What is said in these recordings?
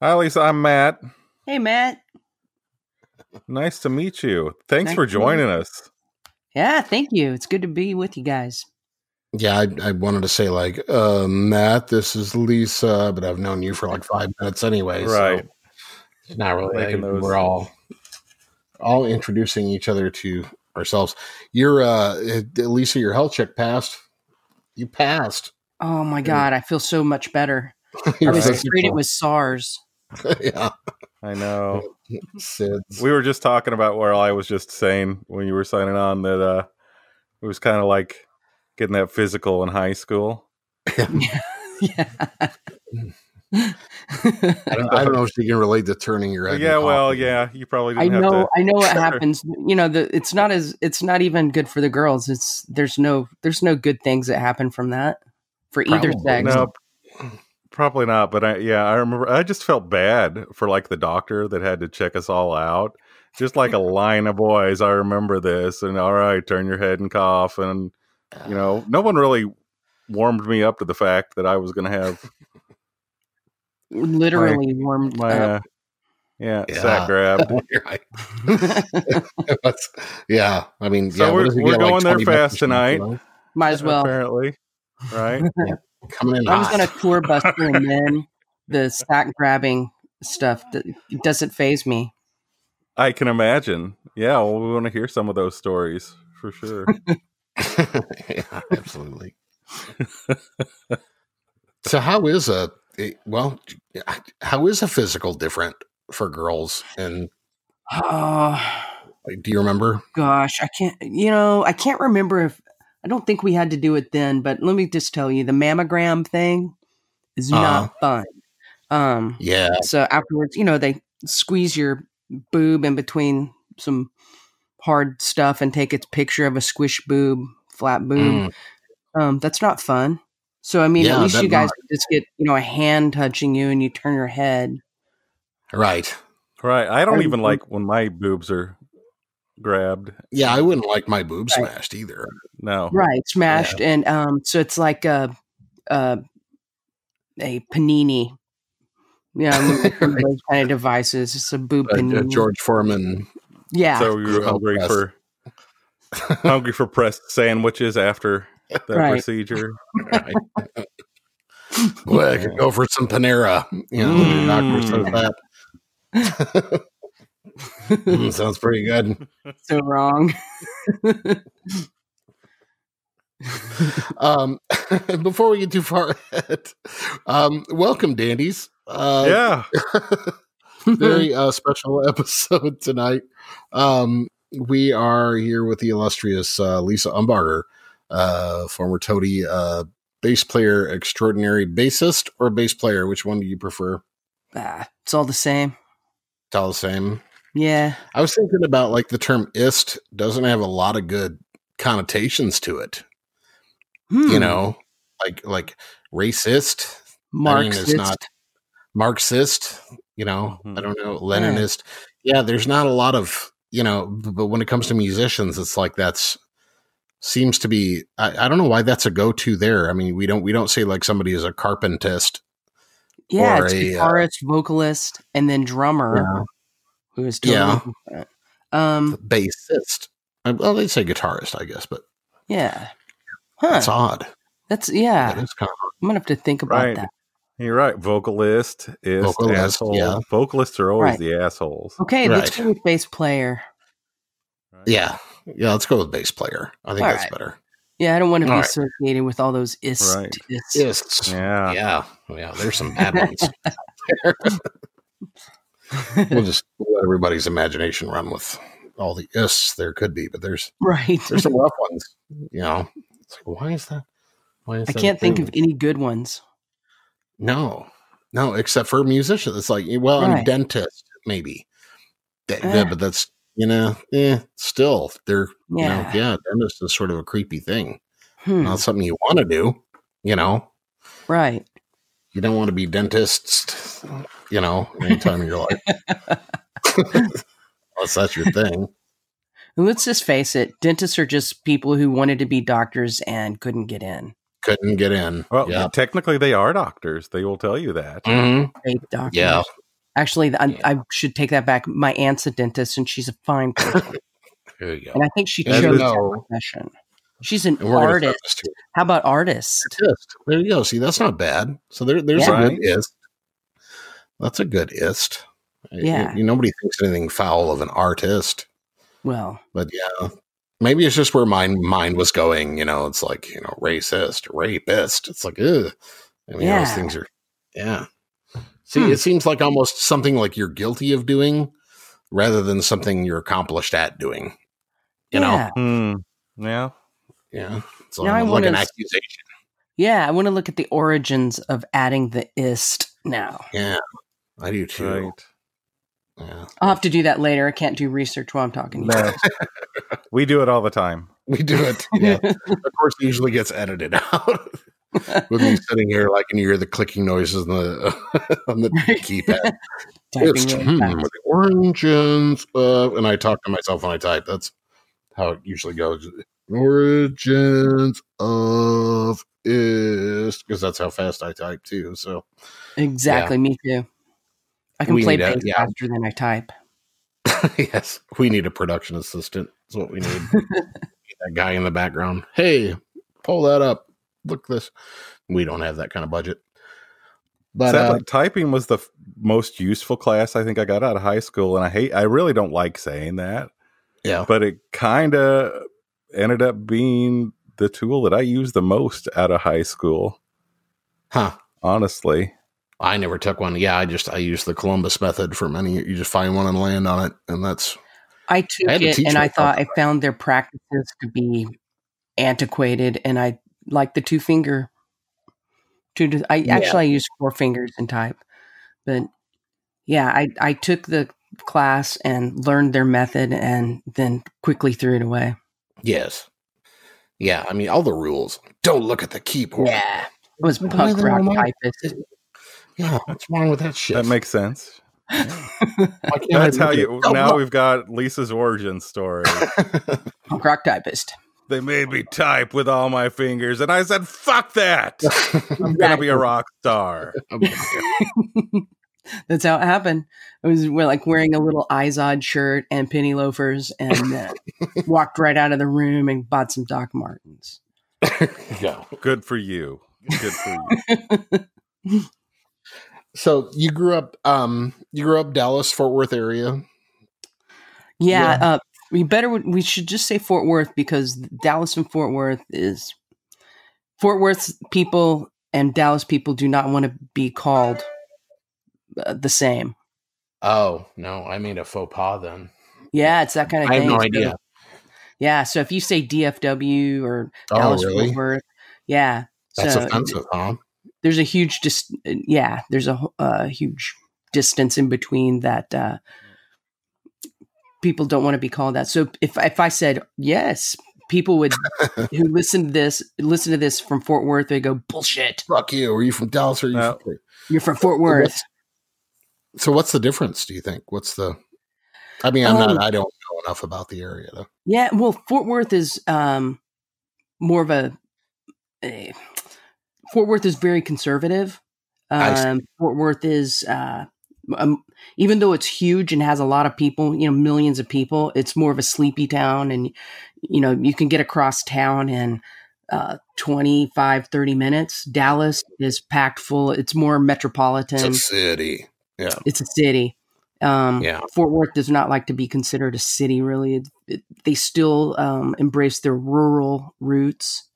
Hi, Lisa. I'm Matt. Hey, Matt. Nice to meet you. Thanks Nice for to meet joining us. Yeah, thank you. It's good to be with you guys. Yeah, I, I wanted to say like, uh, Matt, this is Lisa, but I've known you for like five minutes anyway. Right. So it's not really. Like, those- We're all all introducing each other to ourselves. You're uh, Lisa. Your health check passed. You passed. Oh my God, I feel so much better. I was Right. afraid it was SARS. yeah. I know. SIDS. We were just talking about where I was just saying when you were signing on that uh, it was kind of like getting that physical in high school. yeah. I don't, I don't know if you can relate to turning your head. yeah, well, yeah, you probably I didn't know. have to. I know what happens. You know, the it's not as it's not even good for the girls. It's there's no there's no good things that happen from that for either sex. No, probably not. But I, yeah, I remember. I just felt bad for like the doctor that had to check us all out. Just like a line of boys, I remember this. And all right, turn your head and cough. And you know, no one really warmed me up to the fact that I was going to have Literally warmed my, up. uh, yeah, Yeah. sack grabbed. You're right. That's- yeah, I mean, So yeah, we're- we're get, like, going there fast bucks a month, tonight. Might as well. apparently, right? Coming in I was hot. on a tour bus for men. The sack grabbing stuff that doesn't phase me. I can imagine. Yeah, well, we want to hear some of those stories for sure. yeah, absolutely. so, how is a well? How is a physical different for girls? And Oh like, do you remember? gosh, I can't. You know, I can't remember if I don't think we had to do it then. But let me just tell you, the mammogram thing is not fun. Um, Yeah, so afterwards, you know, they squeeze your boob in between some hard stuff and take a picture of a squish boob, flat boob. Mm, Um, that's not fun. So I mean, Yeah, at least you guys not. just get you know a hand touching you and you turn your head. right. right. I don't even like when my boobs are grabbed. Yeah, I wouldn't like my boob Right. smashed either. No. Right, smashed, and um, so it's like a a, a panini. Yeah, those kind of devices. It's a boob Uh, panini. George Foreman. yeah, So you were hungry press. for hungry for pressed sandwiches after that Right. procedure. Right. Well, I could go for some Panera. You know, your doctor says that. Mm, sounds pretty good. so wrong. Um, before we get too far ahead, um, welcome, dandies. Uh, yeah. very uh, special episode tonight. Um, we are here with the illustrious uh, Lisa Umbarger, uh, former Toady uh, bass player extraordinary, bassist or bass player. Which one do you prefer? ah, it's all the same. It's all the same. Yeah, I was thinking about like the term "ist" doesn't have a lot of good connotations to it. Hmm. You know, like like racist. Marxist. it's not- Marxist, you know, Mhm. I don't know, Leninist. Yeah, there's not a lot of, you know, but when it comes to musicians, it's like that's seems to be I, I don't know why that's a go-to there. I mean, we don't we don't say like somebody is a carpentist. yeah, or it's a, uh, guitarist, vocalist, and then drummer, who is totally Yeah. different. Um, Bassist. Uh, Well, they'd say guitarist, I guess, but yeah, huh? that's odd. That's yeah. That is kind of I'm gonna have to think about Right. that. You're right. Vocalist is Vocalist, asshole. yeah. Vocalists are always Right. the assholes. Okay, let's go with bass player. yeah. Yeah, let's go with bass player. I think All that's right. better. Yeah, I don't want to be All right. associated with all those ist. Right. ist. Ists. Yeah. Yeah. Yeah, there's some bad ones. we'll just let everybody's imagination run with all the ists there could be, but there's right. there's some rough ones. You know, it's like why is that? Why is I that can't think of any good ones. no, no, except for musicians. It's like well, I'm a dentist maybe, That- Eh. yeah, but that's you know, yeah, still they're you know, Yeah. yeah, dentist is sort of a creepy thing. Hmm. Not something you want to do. You know, Right. you don't want to be dentist. You know, anytime in your life, unless that's your thing. And let's just face it, dentists are just people who wanted to be doctors and couldn't get in. Couldn't get in. Well, yeah. technically, they are doctors. They will tell you that. Mhm. Fake doctors. Yeah. Actually, I, Yeah. I should take that back. My aunt's a dentist, and she's a fine person, There you go. and I think she Yeah, chose no. that profession. She's an And we're gonna artist. cut this to How about artist? Artist. There you go. See, that's not bad. So there, there's Yeah. a good ist. That's a good ist. Yeah. You- nobody thinks anything foul of an artist, Well, but yeah, maybe it's just where my mind was going. You know, it's like you know, racist, rapist. It's like, ugh. I mean, those Yeah. things are, yeah. See, Hmm. it seems like almost something like you're guilty of doing, rather than something you're accomplished at doing. You know, yeah, Hmm. Yeah. yeah. It's Now I like wanna an s- accusation. yeah. I want to look at the origins of adding the ist now. Yeah, I do too. Right. Yeah. I'll have to do that later. I can't do research while I'm talking. to No. we do it all the time. We do it. Yeah. of course, it usually gets edited out with me sitting here, like, and you hear the clicking noises on the on the keypad. Typing It's really hmm, the origins of, and I talk to myself when I type. That's how it usually goes. Origins of is because that's how fast I type too. So Exactly, me too. I can We play need a- bass yeah. faster than I type. yes, we need a production assistant. That's what we need. that guy in the background. Hey, pull that up. Look this. We don't have that kind of budget. But Sadly, uh, typing was the f- most useful class I think I got out of high school, and I hate. I really don't like saying that, yeah, but it kind of ended up being the tool that I used the most out of high school. huh? Honestly, I never took one. Yeah, I just I used the Columbus method for many. You just find one and land on it, and that's I took I to it and I thought I found their practices to be antiquated, and I like the two finger. Two, to, I Yeah. actually I use four fingers in type, but yeah, I I took the class and learned their method, and then quickly threw it away. yes, yeah. I mean, all the rules. Don't look at the keyboard. Yeah, it was punk rock typist. Yeah. What's wrong with that shit? that makes sense. Why can't That's I how you. at- Now we've got Lisa's origin story. punk rock typist. they made me type with all my fingers, and I said, "Fuck that! I'm gonna be a rock star." That's how it happened. I was we like wearing a little Izod shirt and penny loafers, and uh, walked right out of the room and bought some Doc Martens. yeah. Good for you. Good for you. So you grew up, um, you grew up Dallas, Fort Worth area. Yeah, Yeah. Uh, we better we should just say Fort Worth because Dallas and Fort Worth is Fort Worth people and Dallas people do not want to be called uh, the same. Oh no, I made a faux pas then. Yeah, it's that kind of thing. I have no So- idea. yeah, so if you say DFW or Oh, Dallas really? Fort Worth, yeah, That's so offensive, huh? There's a huge dis- yeah there's a uh, huge distance in between that uh, people don't want to be called that so if if i said yes people would who listen to this listen to this from fort worth they go bullshit Fuck you. Are you from Dallas or are you No. from you're from fort worth So what's the difference? Do you think? What's the? I mean, I'm Um, not. I don't know enough about the area though. yeah well fort worth is um more of a, a fort worth is very conservative um fort worth is uh um, even though it's huge and has a lot of people, you know, millions of people, it's more of a sleepy town. And, you know, you can get across town in uh, 25, 30 minutes. Dallas is packed full. It's more metropolitan. It's a city. Yeah. It's a city. Um, Yeah. Fort Worth does not like to be considered a city, really. It, it, they still um, embrace their rural roots.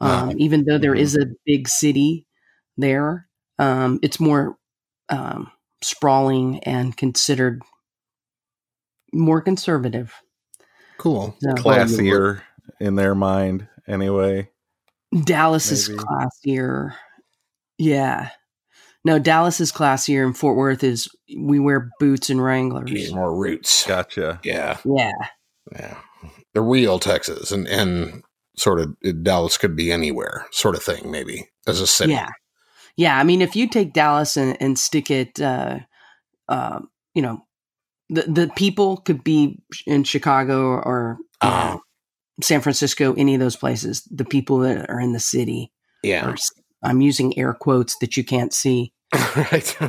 Um, Ah. Even though there Mhm. is a big city there, um, it's more um, sprawling and considered more conservative. Cool. So Classier in their mind, anyway. Dallas is Maybe. classier. Yeah. No, Dallas is classier, and Fort Worth is we wear boots and Wranglers. Yeah, more roots. Gotcha. Yeah. Yeah. Yeah. The real Texas and and sort of Dallas could be anywhere, sort of thing, maybe as a city. Yeah. Yeah. I mean, if you take Dallas and, and stick it, uh, uh, you know, the, the people could be in Chicago or know, San Francisco, any of those places. The people that are in the city Yeah. are, I'm using air quotes that you can't see. right.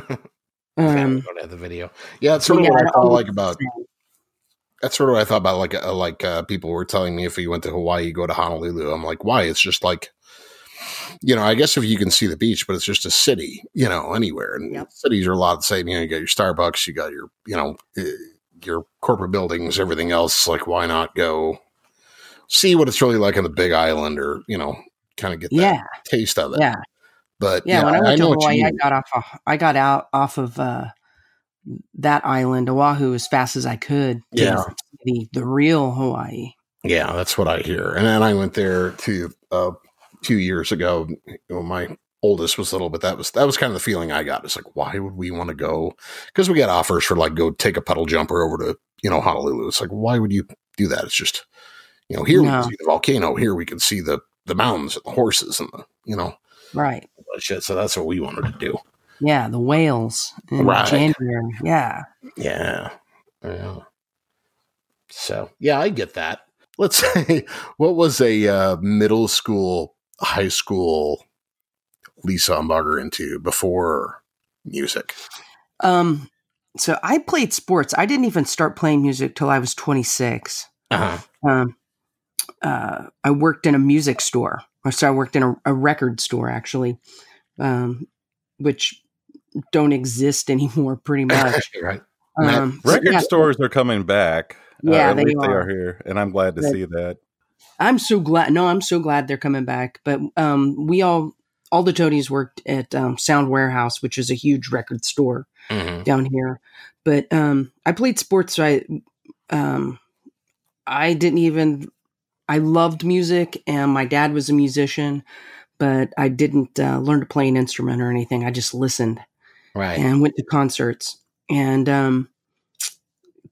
Um, don't have the video. Yeah, that's sort of yeah, what I I like about that's sort of what I thought about like uh, like uh, people were telling me if you went to Hawaii, you go to Honolulu. I'm like, why? It's just like you know, I guess if you can see the beach, but it's just a city, you know, anywhere. And Yep. cities are a lot the same. You know, you got your Starbucks, you got your, you know, eh, your corporate buildings, everything else. Like, why not go see what it's really like on the Big Island, or you know, kind of get that yeah, taste of it. yeah, But yeah. when I went know to what you Hawaii, I got off. Of, I got out off of uh, that island, Oahu, as fast as I could. Yeah. the the real Hawaii. Yeah, that's what I hear. And then I went there to uh two years ago. You know, my oldest was little, but that was that was kind of the feeling I got. It's like, why would we want to go? Because we got offers for like go take a puddle jumper over to you know Honolulu. It's like, why would you do that? It's just you know here we No. can see the volcano, here we can see the the mountains and the horses and the you know Right. shit. So that's what we wanted to do. Yeah, the whales in Right. January. Yeah. Yeah. Yeah. So, yeah, I get that. Let's say, what was a uh, middle school, high school Lisa Umbarger into before music? Um. So I played sports. I didn't even start playing music till I was 26. Uh-huh. Um. Uh. I worked in a music store. Or so I worked in a, a record store actually, um, which don't exist anymore. Pretty much. right. Um, so Record yeah, stores are coming back. Uh, Yeah, at they least they are. are here, and I'm glad to But- see that. I'm so glad. No, I'm so glad they're coming back. But um, we all, all the toadies worked at um, Sound Warehouse, which is a huge record store Mhm. down here. But um, I played sports. So I, um, I didn't even. I loved music, and my dad was a musician, but I didn't uh, learn to play an instrument or anything. I just listened Right. and went to concerts and um,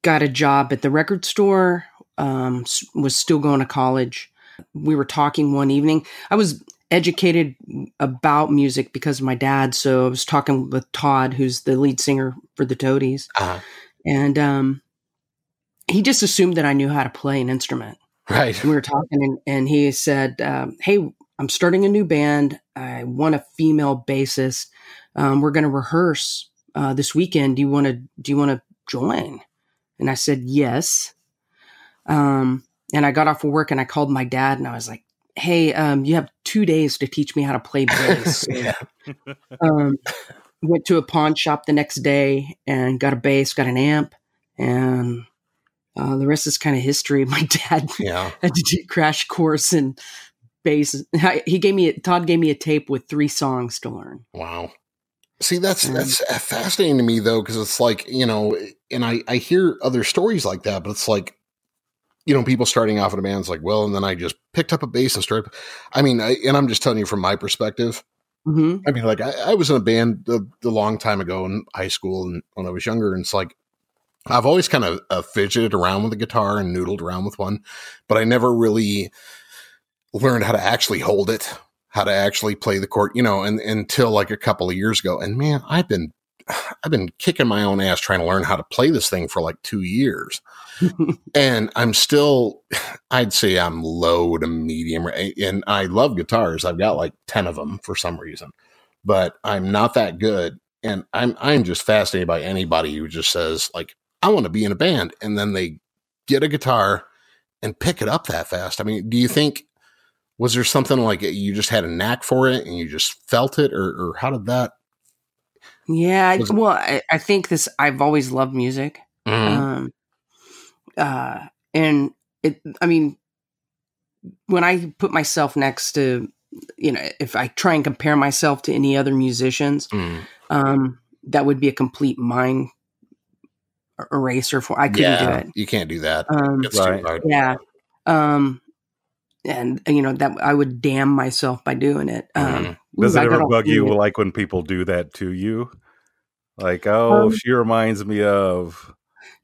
got a job at the record store. Um, was still going to college. We were talking one evening. I was educated about music because of my dad. So I was talking with Todd, who's the lead singer for the Toadies, Uh-huh. and um, he just assumed that I knew how to play an instrument Right. we were talking and, and he said um, hey i'm starting a new band i want a female bassist um, we're going to rehearse uh, this weekend do you want to do you want to join and i said yes um, and i got off of work and i called my dad and i was like hey um, you have two days to teach me how to play bass um, went to a pawn shop the next day and got a bass got an amp and uh, the rest is kind of history my dad Yeah. had to do crash course in bass. He gave me Todd gave me a tape with three songs to learn. Wow. See, that's Um, that's uh, fascinating to me though, because it's like you know, and I I hear other stories like that, but it's like you know, people starting off in a band's like, well, and then I just picked up a bass and started. I mean, I, and I'm just telling you from my perspective. hmm I mean, like I, I was in a band a, a long time ago in high school and when I was younger, and it's like I've always kind of uh, fidgeted around with a guitar and noodled around with one, but I never really learned how to actually hold it, how to actually play the court, you know, and until like a couple of years ago. And man, I've been I've been kicking my own ass trying to learn how to play this thing for like two years. and I'm still, I'd say I'm low to medium, eh, and I love guitars. I've got like ten of them for some reason, but I'm not that good. And I'm I'm just fascinated by anybody who just says like I want to be in a band, and then they get a guitar and pick it up that fast. I mean, do you think was there something like you just had a knack for it and you just felt it, or, or how did that? Yeah, I, it- well, I, I think this. I've always loved music, Mhm. um, uh, and it. I mean, when I put myself next to, you know, if I try and compare myself to any other musicians, Mm. um, that would be a complete mind er, eraser for. I couldn't do it. you can't do that. Um, It's Right. too hard. yeah um and you know that i would damn myself by doing it um Mhm. Does ooh, it ever bug you like when people do that to you? Like, oh, Um, she reminds me of.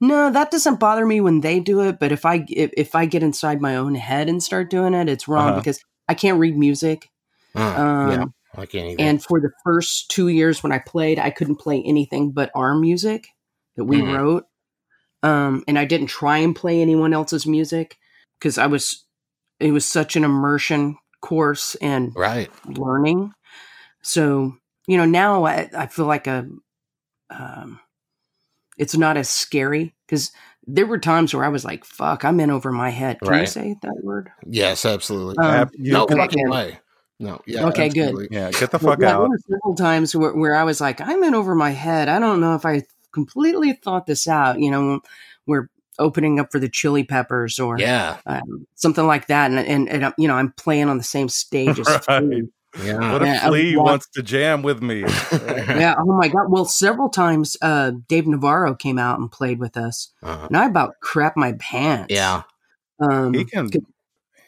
no that doesn't bother me when they do it but if i if, if i get inside my own head and start doing it it's wrong Uh-huh. because i can't read music Uh, um yeah, I can't either. and for the first two years when i played i couldn't play anything but our music that we Mhm. wrote um and i didn't try and play anyone else's music because i was it was such an immersion course and right. learning. So, you know, now I, I feel like a um, it's not as scary because there were times where I was like, "Fuck, I'm in over my head." Can you Right. say that word? Yes, absolutely. Um, Ab- no okay, fucking good. way. No. Yeah. Okay, good. yeah, get the Well, fuck yeah, there were several times where, where I was like, I'm in over my head. I don't know if I completely thought this out. You know, we're opening up for the Chili Peppers or Yeah. um, something like that, and, and and you know, I'm playing on the same stage as Right. Flea. Yeah. What Yeah, if I Flea want- wants to jam with me? Yeah. Oh my God. Well, several times, uh, Dave Navarro came out and played with us, Uh-huh. and I about crap my pants. Yeah. Um, he can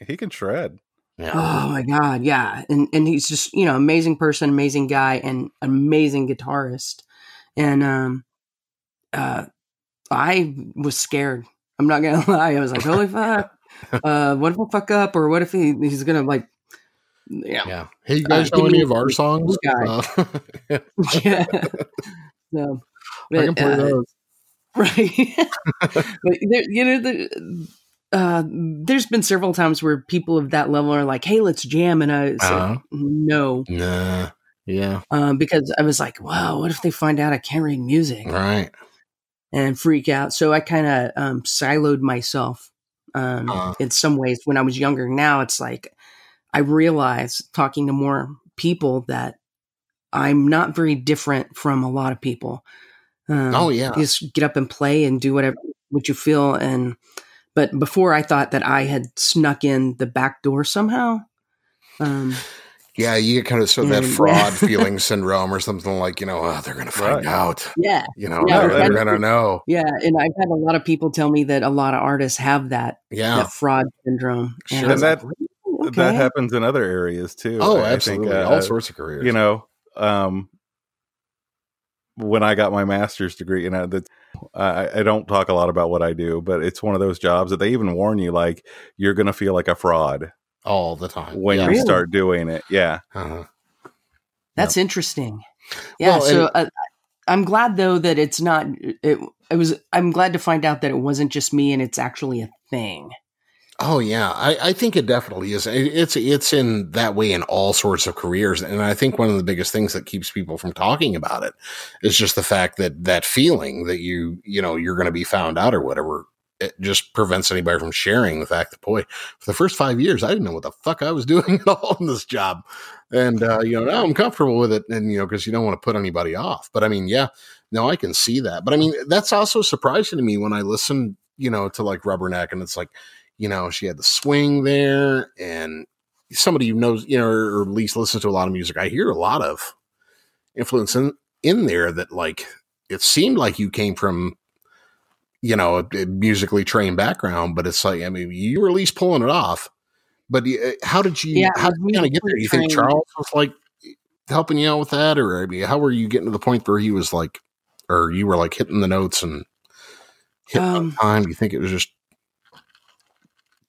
he can shred. Yeah. Oh my god, yeah, and and he's just you know amazing person, amazing guy, and amazing guitarist, and um, uh, I was scared. I'm not gonna lie. I was like, holy fuck, uh, what if I fuck up, or what if he he's gonna like, yeah, Yeah. Hey, you guys know any me of our songs? Uh, yeah. So, I can play uh, those. right but there, you know the uh there's been several times where people of that level are like hey let's jam and i said Uh-huh. no Nah. Yeah. um because i was like wow what if they find out i can't read music Right. And freak out so i kind of um siloed myself um Uh-huh. in some ways when i was younger now it's like i realize talking to more people that i'm not very different from a lot of people um, Oh, yeah. just get up and play and do whatever what you feel and but before i thought that i had snuck in the back door somehow um Yeah, you get kind of so that fraud feeling syndrome or something like, you know, oh, they're going to find Right. out. yeah You know, Yeah, they're, they're going to know. yeah and i've had a lot of people tell me that a lot of artists have that Yeah. that fraud syndrome Sure. I And that- like, "Really? That happens in other areas too. Oh, I- I absolutely. think, uh, All sorts of careers. you know um when i got my master's degree you know that I, I don't talk a lot about what i do but it's one of those jobs that they even warn you like you're gonna feel like a fraud all the time. when yeah. you Really? start doing it yeah Uh-huh. That's interesting. Yeah. Well, so uh, I'm glad though that it's not. It, it was. I'm glad to find out that it wasn't just me, and it's actually a thing. Oh yeah, I, I think it definitely is. It- It's it's in that way in all sorts of careers, and I think one of the biggest things that keeps people from talking about it is just the fact that that feeling that you you know you're going to be found out or whatever. It just prevents anybody from sharing the fact that boy, for the first five years, I didn't know what the fuck I was doing at all in this job, and uh, you know now I'm comfortable with it, and you know because you don't want to put anybody off. But I mean, yeah, no, I can see that. But I mean, that's also surprising to me when I listen, you know, to like Rubberneck, and it's like you know, she had the swing there and somebody who knows, you know, or at least listens to a lot of music. I hear a lot of influence in, in there that like, it seemed like you came from, you know, a, a musically trained background, but it's like, I mean, you were at least pulling it off. But uh, how did you, Yeah, how did you kind of get there? You think. Charles was like helping you out with that? Or I mean, how were you getting to the point where he was like, or you were like hitting the notes and hitting on Um, time? Do you think it was just,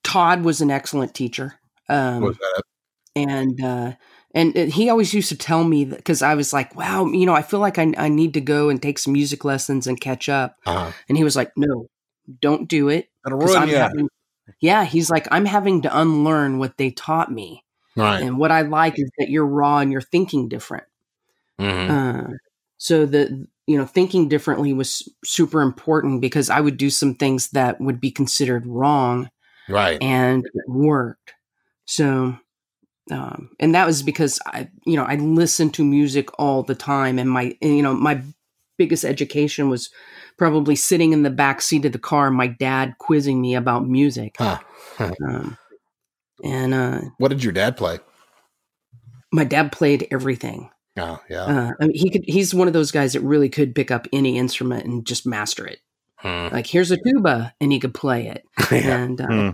Todd was an excellent teacher. Um, and uh, and uh, he always used to tell me that because I was like, wow, you know, I feel like I, I need to go and take some music lessons and catch up. uh, And he was like, no, don't do it. It'll 'cause ruin I'm ya. having, yeah, he's like, I'm having to unlearn what they taught me. right. And what I like is that you're raw and you're thinking different. Mhm. Uh, so the you know thinking differently was super important because I would do some things that would be considered wrong Right. and it worked. So, um, and that was because I, you know, I listened to music all the time, and my, and, you know, my biggest education was probably sitting in the back seat of the car, my dad quizzing me about music, Huh. um, and uh, What did your dad play? my dad played everything. Oh, yeah. Uh, I mean, he could. He's one of those guys that really could pick up any instrument and just master it. Hmm. Like, here's a tuba, and he could play it. Yeah. And uh, Hmm.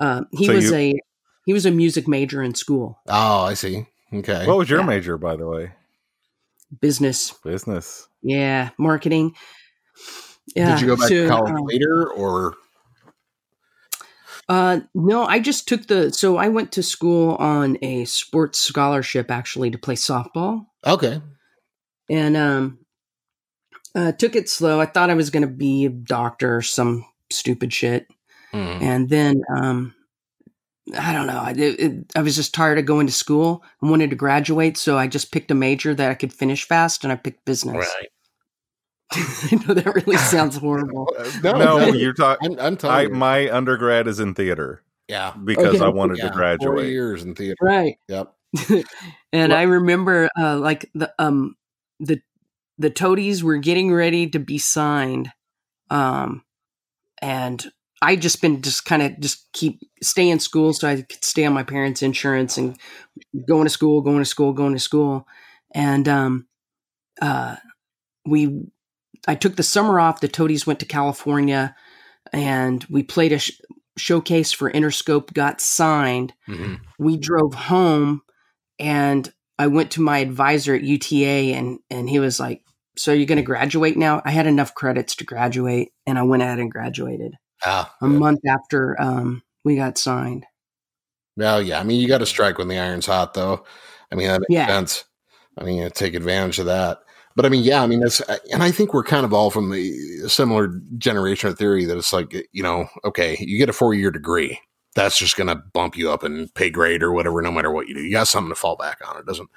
uh, he So was you- a he was a music major in school, Oh, I see. Okay. what was your Yeah. major by the way business. business Yeah, marketing. Yeah. did you go back to college um, later or? Uh, no, I just took the. So I went to school on a sports scholarship actually to play softball, Okay. and um, uh, took it slow. I thought I was going to be a doctor or some stupid shit, Hmm. and then um, I don't know. I, it, it- I was just tired of going to school and wanted to graduate, so I just picked a major that I could finish fast, and I picked business. Right. I know that really sounds horrible. Uh, No, you're talking. I'm, I'm telling I you. my undergrad is in theater yeah. because Okay. I wanted yeah, to Four graduate. years in theater. Right. Yep. and Well- I remember uh, like the um the the toadies were getting ready to be signed. Um and I just been just kind of just keep stay in school so I could stay on my parents' insurance and going to school, going to school, going to school. And um uh we I took the summer off. The Toadies went to California and we played a sh- showcase for Interscope, got signed Mhm. we drove home and I went to my advisor at UTA and and he was like, "So you're going to graduate now?" I had enough credits to graduate and I went ahead and graduated Ah, a month after um, we got signed. Well, yeah. I mean, you got to strike when the iron's hot, though. I mean, that makes Yeah. sense. I mean, you take advantage of that. But I mean, yeah, I mean, it's, and I think we're kind of all from the similar generation of theory that it's like, you know, okay, you get a four year degree. That's just going to bump you up in pay grade or whatever, no matter what you do. You got something to fall back on. It doesn't.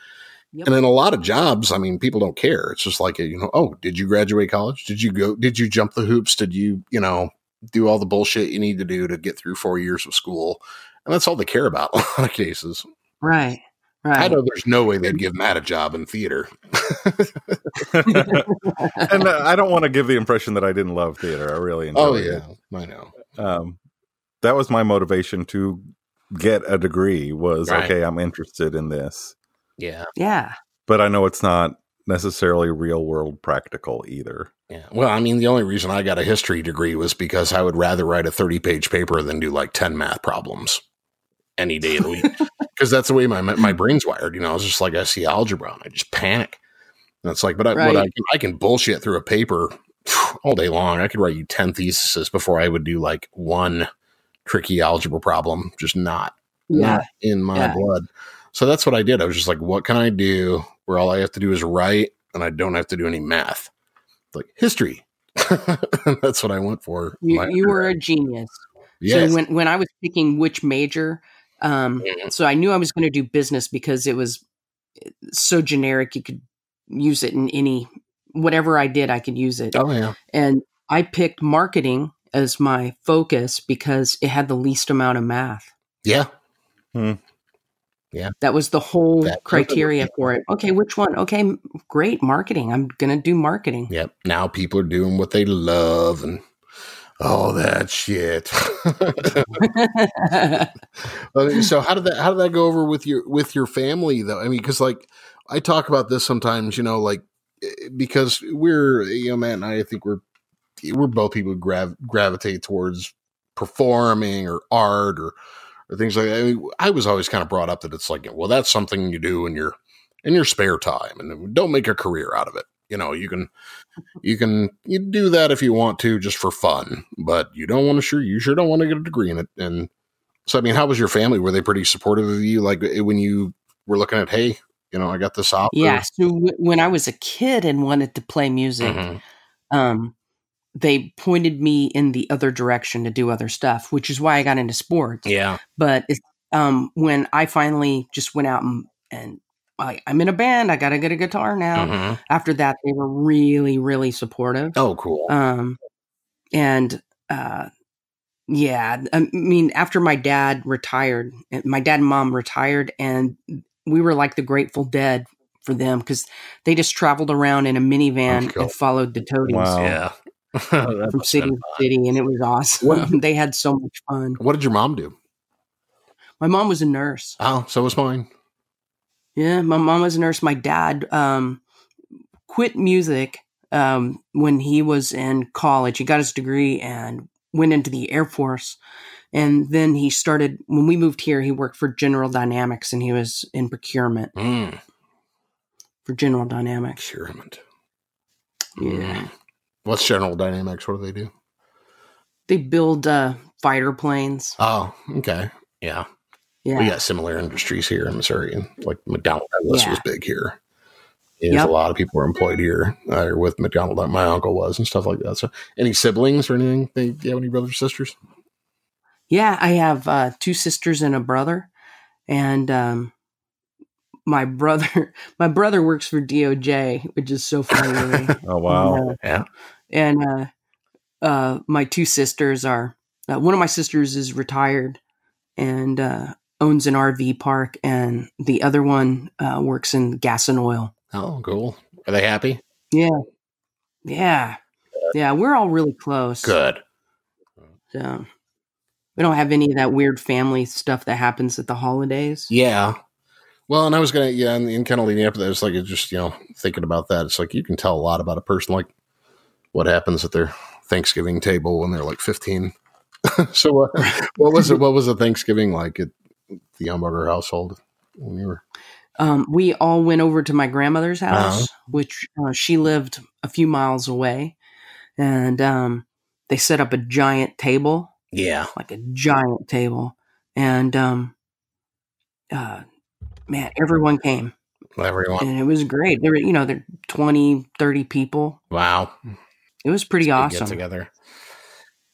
Yep. And in a lot of jobs, I mean, people don't care. It's just like, you know, oh, did you graduate college? Did you go, did you jump the hoops? Did you, you know, do all the bullshit you need to do to get through four years of school? And that's all they care about in a lot of cases. Right. Right. I know there's no way they'd give Matt a job in theater. and uh, I don't want to give the impression that I didn't love theater. I really enjoyed Oh it. yeah, I know. Um, that was my motivation to get a degree. Was Right. okay. I'm interested in this, Yeah, yeah. but I know it's not necessarily real world practical either. yeah. Well, I mean, the only reason I got a history degree was because I would rather write a 30 page paper than do like 10 math problems any day of the week. Because that's the way my my brain's wired. You know, it's just like I see algebra and I just panic. And it's like, but I, what I, can, I can bullshit through a paper all day long. I could write you 10 theses before I would do like one tricky algebra problem. Just not Yeah. not in my Yeah. blood. So that's what I did. I was just like, what can I do where all I have to do is write and I don't have to do any math? Like history. that's what I went for. You, you were a genius. yes. So when when I was picking which major, um, Mhm. so I knew I was going to do business because it was eh, so generic. You could use it in any whatever I did, I could use it. oh yeah. And I picked marketing as my focus because it had the least amount of math. Yeah. That was the whole That- criteria for it. Okay, which one? Okay, great, marketing. I'm going to do marketing. Yep. Now people are doing what they love and all that shit. I so how did that how did that go over with your with your family though? I mean, because like I talk about this sometimes, you know, like eh, because we're you know, Matt and I, I think we're we're both people who grav- gravitate towards performing or art or or things like that. I, mean, I was always kind of brought up that it's like, well, that's something you do in your in your spare time, and don't make a career out of it. You know, you can you can you do that if you want to just for fun, but you don't want to sure you sure don't want to get a degree in it. And so, I mean, how was your family? Were they pretty supportive of you? Like eh, when you were looking at, hey, you know, I got this opera. yeah. So w- when I was a kid and wanted to play music, Mhm. um, they pointed me in the other direction to do other stuff, which is why I got into sports. Yeah. But it's, um, when I finally just went out and, and I, I'm in a band, I got to get a guitar now. Mhm. After that, they were really, really supportive. Oh, cool. Um, and uh, yeah, I mean, after my dad retired, my dad and mom retired, and we were like the Grateful Dead for them because they just traveled around in a minivan cool. and followed the Toadies Wow. yeah. That from city to city, and it was awesome. What- they had so much fun. What did your mom do? My mom was a nurse. Oh, so was mine. Yeah, my mom was a nurse. My dad um, quit music um, when he was in college. He got his degree and went into the Air Force. And then he started, when we moved here, he worked for General Dynamics and he was in procurement Mm, for General Dynamics. procurement. Yeah. Mm. What's General Dynamics? What do they do? They build uh, fighter planes. Oh, okay. Yeah. Yeah. We got similar industries here in Missouri, and like McDonald Douglas Yeah. was big here. There's Yep. a lot of people were employed here uh, with McDonald. like My uncle was and stuff like that. So, any siblings or anything? They, do you have any brothers or sisters? Yeah, I have uh, two sisters and a brother, and um, my brother my brother works for DOJ, which is so funny. Oh wow. Uh, Yeah. And uh, uh, my two sisters are uh, one of my sisters is retired and uh, owns an RV park, and the other one uh, works in gas and oil. Oh, cool. Are they happy? Yeah, yeah, yeah. We're all really close. Good. So we don't have any of that weird family stuff that happens at the holidays. Yeah. Well, and I was gonna, yeah, and, and kind of leading up to that, it's like it's just you know thinking about that. It's like you can tell a lot about a person, like what happens at their Thanksgiving table when they're like fifteen. so what? What was it? What was the Thanksgiving like at the Umbarger household when you were? Um, we all went over to my grandmother's house, Uh-huh. which uh, she lived a few miles away, and um, they set up a giant table, Yeah. like a giant table, and um, uh, man, everyone came, Everyone. and it was great. There were, you know, there were 20, 30 people. Wow. It was pretty awesome. together.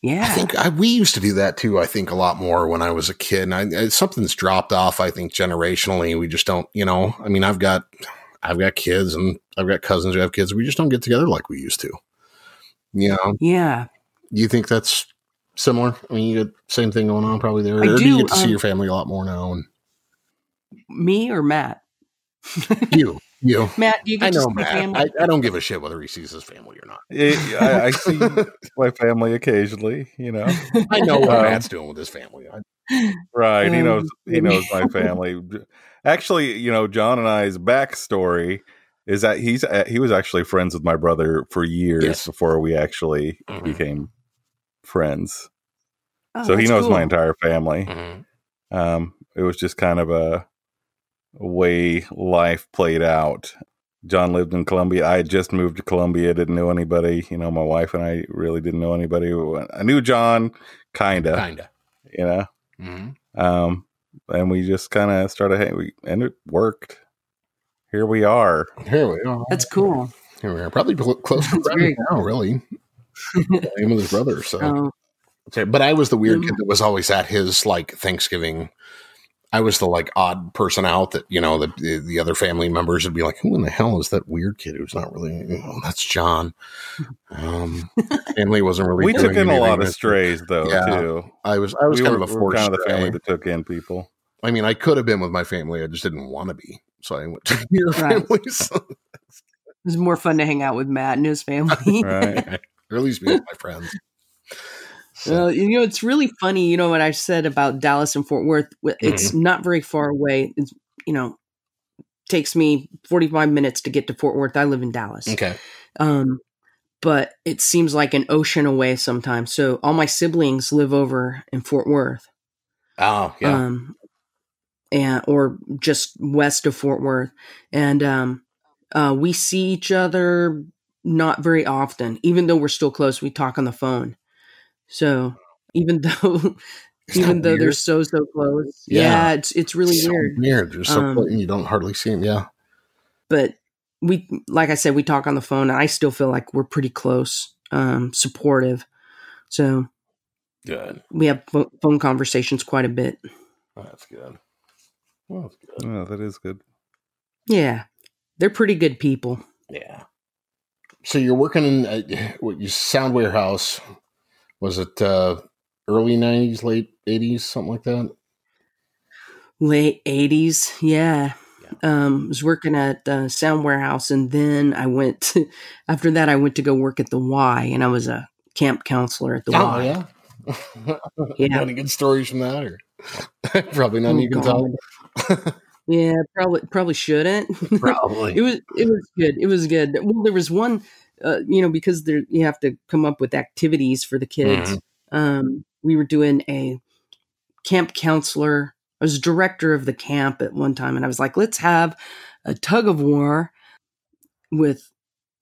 Yeah, I think I, we used to do that too. I think a lot more when I was a kid. And I, I, something's dropped off. I think generationally, we just don't. You know, I mean, I've got, I've got kids, and I've got cousins who have kids. We just don't get together like we used to. You know, yeah. do you think that's similar? I mean, you get same thing going on probably there, I or do, you get to see um, your family a lot more now? And Me or Matt? you, you. Matt, do you I get to know, see Matt. family? I, I don't give a shit whether he sees his family or not. Yeah, I, I see my family occasionally. You know, I know what Um, Matt's doing with his family. I, right? He Um, knows. He knows my family. Actually, you know, John and I's backstory is that he's uh, he was actually friends with my brother for years Yes. before we actually Mhm. became friends. Oh, so he knows cool. my entire family. Mhm. Um, it was just kind of a, a way life played out. John lived in Columbia. I had just moved to Columbia. Didn't know anybody. You know, my wife and I really didn't know anybody. I knew John, kinda. Kinda. You know, Mhm. um, and we just kind of started. Hey, we and it worked. Here we are. Here we are. That's cool. Here we are. Probably close to That's now, really. Him and his brother. So, Um, Okay, but I was the weird Mm. kid that was always at his like Thanksgiving. I was the like odd person out that you know the the, the other family members would be like, "Who in the hell is that weird kid who's not really?" You know, that's John. Um, family wasn't really. We took in a lot of strays, though. Yeah. Too. I was I was we kind were, of a forced kind of the stray. family that took in people. I mean, I could have been with my family. I just didn't want to be, so I went to your Right. families, it was more fun to hang out with Matt and his family. Right. or at least be with my friends. So, Well, you know, it's really funny. You know what I said about Dallas and Fort Worth. It's Mm-hmm. not very far away. It's you know, takes me forty five minutes to get to Fort Worth. I live in Dallas. okay, Um, but it seems like an ocean away sometimes. So all my siblings live over in Fort Worth. oh yeah, um, and or just west of Fort Worth, and um, uh, we see each other not very often. Even though we're still close, we talk on the phone. So even though Isn't even that though they're so so close, Yeah. yeah, it's it's really So weird. Weird. They're so Um, close and you don't hardly see them. Yeah. But we, like I said, we talk on the phone, and I still feel like we're pretty close, um, supportive. So Good. we have pho- phone conversations quite a bit. That's good. Well, that's good. Oh, that is good. Yeah, they're pretty good people. Yeah. So you're working in uh, what you sound warehouse. Was it uh, early '90s, late '80s, something like that? late 80s yeah um was working at uh, sound warehouse and then i went to, after that i went to go work at the y and i was a camp counselor at the Oh y yeah. Yeah. Any good stories from that, or probably none Oh, you can tell. yeah probably probably shouldn't Probably. it was it was good it was good well there was one uh, you know because there you have to come up with activities for the kids. Um we were doing a camp counselor. I was director of the camp at one time and i was like let's have a tug of war with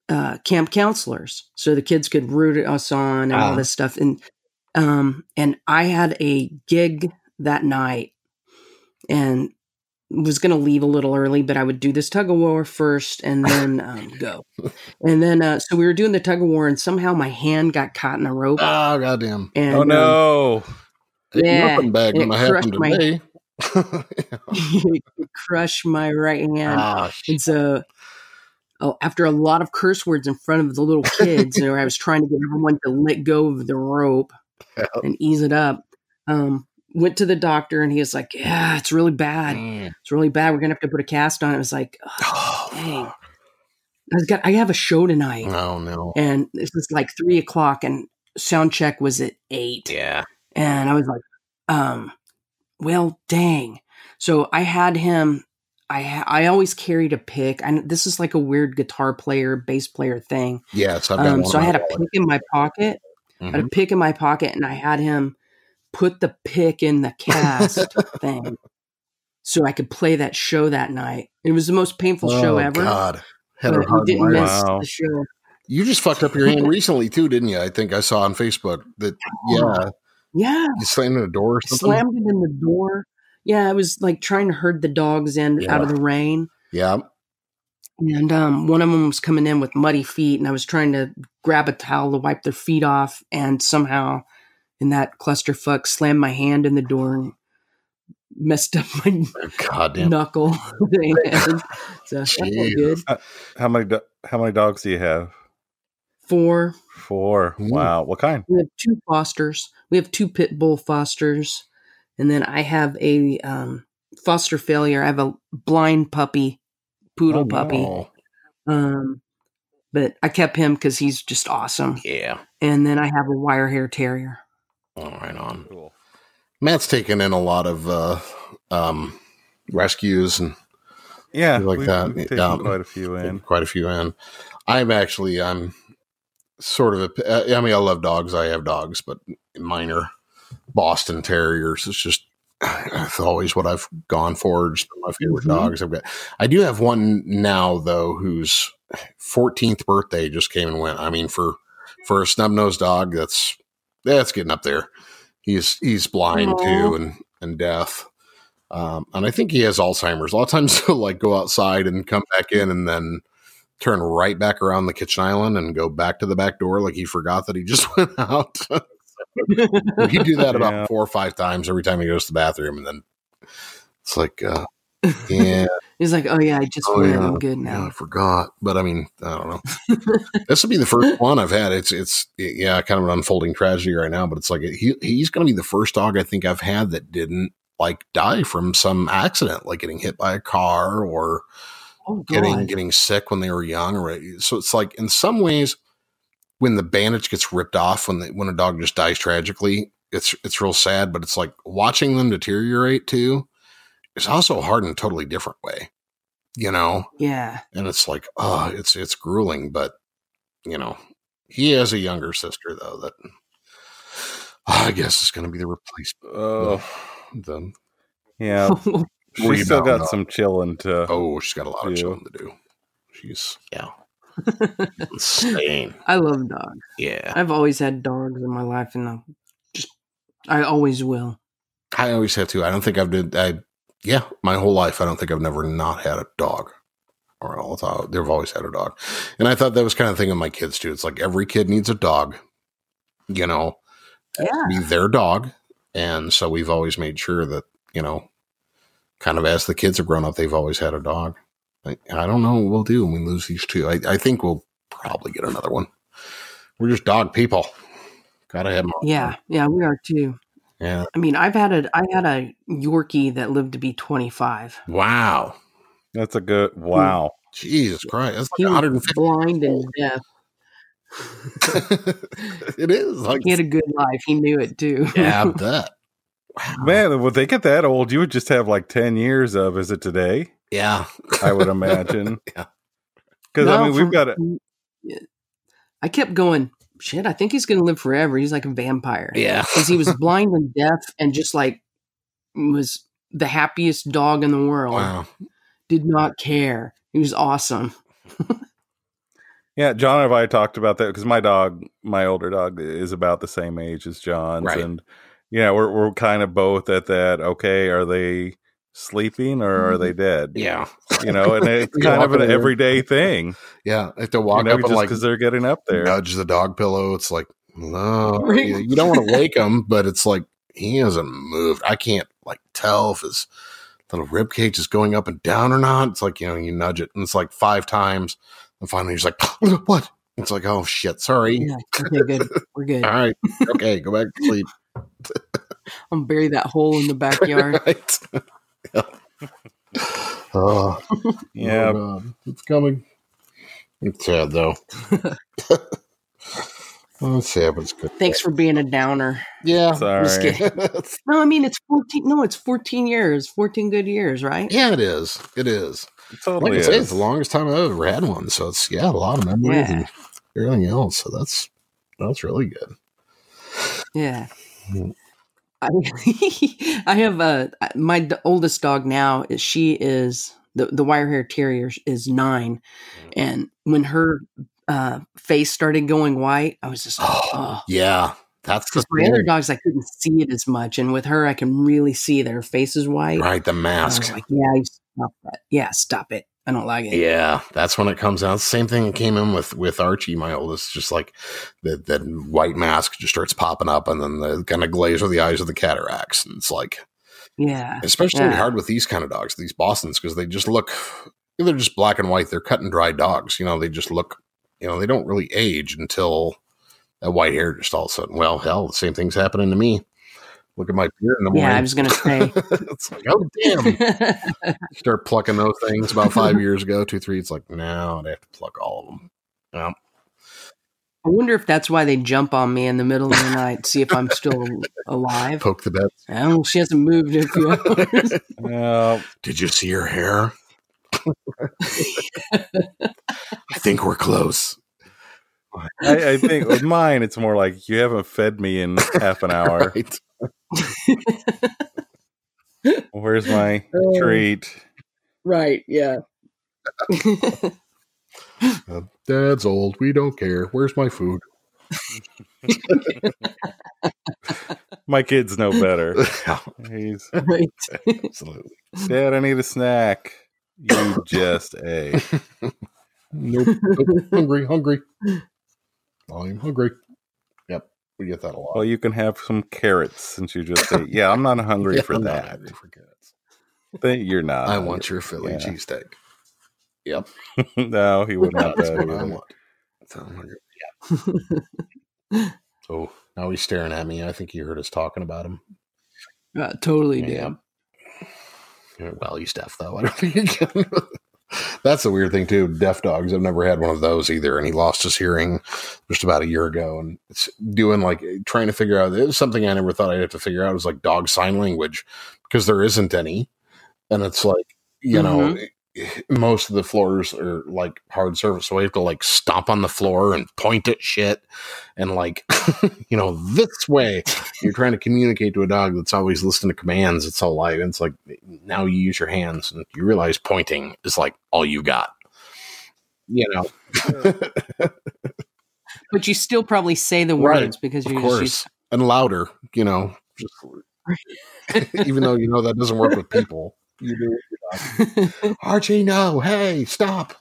uh camp counselors so the kids could root us on and all Ah. this stuff. And um and i had a gig that night and was going to leave a little early, but I would do this tug of war first and then um, go. And then, uh, so we were doing the tug of war, and somehow my hand got caught in a rope. Oh goddamn! And, oh um, no! Ain't Yeah, nothing bad it gonna happen crushed my- today. crushed my right hand. Ah, And so, oh, after a lot of curse words in front of the little kids, you know, I was trying to get everyone to let go of the rope Yeah. and ease it up. Um, went to the doctor, and he was like, "Yeah, it's really bad. Mm. It's really bad. We're gonna have to put a cast on." it." Was like, "Ugh, Oh, "Dang, I got. I have a show tonight, no, no. and this was like three o'clock, and sound check was at eight. Yeah. And I was like, um, well, dang. So I had him. I I always carried a pick. And this is like a weird guitar player, bass player thing. Yeah, I've Um, so I had a pick in my pocket. I had a Mhm. pick in my pocket, and I had him put the pick in the cast thing, so I could play that show that night. It was the most painful show Oh, ever. God. Had a But we hard didn't miss Wow. the show. You just fucked up your hand recently too, didn't you? I think I saw on Facebook that yeah, Yeah, you slammed in a door or something. slammed it in the door. Yeah, I was like trying to herd the dogs in Yeah. out of the rain. Yeah. And um, one of them was coming in with muddy feet, and I was trying to grab a towel to wipe their feet off, and somehow, in that clusterfuck, slammed my hand in the door and messed up my God damn. knuckle. And so that felt good. How many do- how many dogs do you have? Four. Four. Ooh. Wow. What kind? We have two fosters. We have two pit bull fosters, and then I have a um, foster failure. I have a blind puppy, poodle Oh, puppy. Oh, Um, but I kept him because he's just awesome. yeah. And then I have a wire hair terrier. All right on. Cool. Matt's taken in a lot of uh um rescues and Yeah, like we've- that? we've taken Yeah. quite a few in. quite a few in. I'm actually I'm sort of a, uh, I mean I love dogs. I have dogs, but minor Boston Terriers. It's just it's always what I've gone for. Just my favorite Mhm. dogs. I've got. I do have one now though, whose 14th birthday just came and went. I mean, for for a snub nosed dog, that's that's getting up there. He's he's blind Aw. too and and deaf. Um, and I think he has Alzheimer's. A lot of times he'll like go outside and come back in and then turn right back around the kitchen island and go back to the back door like he forgot that he just went out. he do that about Yeah. four or five times every time he goes to the bathroom, and then it's like, uh, yeah, He's like, oh yeah, I just Oh, went. yeah. I'm good yeah, I now. forgot. But I mean, I don't know. this will be the first one I've had. It's it's yeah, kind of an unfolding tragedy right now. But it's like he he's going to be the first dog I think I've had that didn't like die from some accident, like getting hit by a car or Oh getting getting sick when they were young. Or so it's like in some ways, when the bandage gets ripped off when the, when a dog just dies tragically, it's it's real sad. But it's like watching them deteriorate too. It's also hard in a totally different way, you know. yeah. And it's like, oh, it's it's grueling. But you know, he has a younger sister though that I guess is going to be the replacement. Oh, The, yeah. Were you She's still got up? some chilling to. oh, she's got a lot of chilling to do. She's yeah, insane. I love dogs. Yeah. I've always had dogs in my life, and I just I always will. I always have to. I don't think I've did. I yeah, my whole life. I don't think I've never not had a dog. Or all the time. they've always had a dog, and I thought that was kind of thing of my kids too. It's like every kid needs a dog, you know, Yeah. be their dog, and so we've always made sure that you know, kind of as the kids have grown up, they've always had a dog. I, I don't know what we'll do when we lose these two. I, I think we'll probably get another one. We're just dog people. Gotta have them. Yeah, yeah, we are too. Yeah. I mean, I've had a I had a Yorkie that lived to be 25. Wow. That's a good. Wow. Jesus Christ. That's He like was 150. blind and deaf. it is like He had a good life. He knew it too. yeah, I bet. Wow. Man, would they get that old? You would just have like ten years of. Is it today? Yeah. I would imagine. Yeah. Because I mean, we've got it. I kept going. Shit, I think he's going to live forever. He's like a vampire. Yeah. because he was blind and deaf and just like was the happiest dog in the world. Wow. Did not care. He was awesome. Yeah, John and I talked about that because my dog, my older dog, is about the same age as John's, Right. and yeah, we're we're kind of both at that. Okay, are they sleeping or are they mm-hmm. dead? Yeah. You know, and it's kind of an over there. everyday thing. Yeah. If they You walk know, up just and like because they're getting up there. nudge the dog pillow, it's like, no, Right. you you don't want to wake him, but it's like he hasn't moved. I can't like tell if his little rib cage is going up and down or not. It's like you know, you nudge it, and it's like five times, and finally he's like, "What?" It's like, "Oh shit, sorry." Yeah. Okay, good. We're good. All right, okay, go back to sleep. I'm gonna bury that hole in the backyard. right. Yeah. Oh, Yeah, oh, it's coming. It's sad though. oh, it's sad, but it's good. Thanks for being a downer. Yeah. I'm just sorry. kidding. No, I mean it's 14. No, it's 14 years. 14 good years, right? yeah, it is. It is. It totally like I say, it's the longest time I've ever had one. So it's yeah, a lot of memories Yeah. and everything else. So that's that's really good. Yeah. Mm. Mm. I, I have a my d- oldest dog now is she is the the wire hair terrier is nine, and when her uh face started going white, I was just like, oh. Yeah, that's Because my other dogs, I couldn't see it as much, and with her, I can really see that her face is white. right. The mask. like, yeah, stop that. Yeah, stop it. I don't like it. Yeah, that's when it comes out. Same thing that came in with with Archie, my oldest. Just like that that white mask just starts popping up, and then the kind of glaze of the eyes of the cataracts, and it's like Yeah. especially Yeah. hard with these kind of dogs, these Boston's, because they just look they're just black and white. They're cut and dry dogs. You know, they just look. You know, they don't really age until that white hair just all of a sudden. Well, hell, the same thing's happening to me. Look at my beard in the morning. Yeah, I was gonna say. it's like, oh damn. Start plucking those things about five years ago, two, three. It's like now I'd have to pluck all of them. Yeah. I wonder if that's why they jump on me in the middle of the night, see if I'm still alive. Poke the bed. Oh, she hasn't moved in a few hours. Well, Did you see her hair? I think we're close. I, I think with mine, it's more like you haven't fed me in half an hour. Right. Where's my Oh. treat? right, yeah. Uh, Dad's old. We don't care. Where's my food? My kids know better. He's right. Absolutely. Dad. I need a snack. You just a. Nope. nope. hungry. Hungry. I'm hungry. Yep. We get that a lot. Well, you can have some carrots since you just ate. Yeah, I'm not hungry Yeah, for I'm not that. hungry for carrots. Think You're not. I want your Philly Yeah. cheesesteak. Yep. no, he wouldn't have That's that. what I want. That's how I'm hungry. Oh, now he's staring at me. I think he heard us talking about him. Uh, totally Yeah. did. Yeah, Well, he's deaf though. I don't think he can. That's the weird thing too. Deaf dogs. I've never had one of those either, and he lost his hearing just about a year ago. And it's doing like trying to figure out. It was something I never thought I'd have to figure out. It was like dog sign language because there isn't any, and it's like you know. Mm-hmm. Most of the floors are like hard surface, so I have to like stomp on the floor and point at shit, and like, you know, this way. You're trying to communicate to a dog that's always listening to commands its whole life. And it's like now you use your hands and you realize pointing is like all you got. You know, But you still probably say the Right, words because of you're just course, and louder. You know, just even though you know that doesn't work with people. You do. it with your. Archie, no, hey, stop.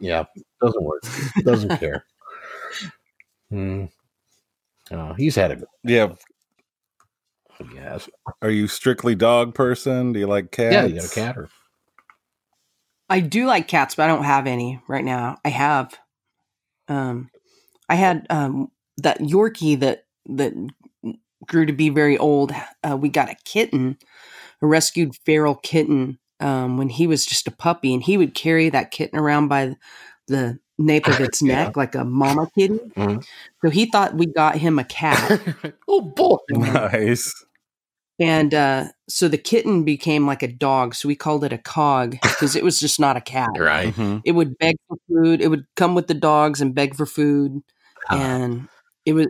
Yeah, doesn't work. Doesn't care. Hmm. Oh, he's had a good Yeah. yes. Are you strictly dog person? Do you like cats? Yeah, you got a cat or I do like cats, but I don't have any right now. I have, um, I had um that Yorkie that that grew to be very old. Uh, we got a kitten, a rescued feral kitten, um, when he was just a puppy, and he would carry that kitten around by the nape of its Yeah. neck like a mama kitten. Mhm. So he thought we got him a cat. oh boy. Nice. And uh, so the kitten became like a dog. So we called it a cog because it was just not a cat. Right. Mhm. It would beg for food. It would come with the dogs and beg for food. Ah. And it was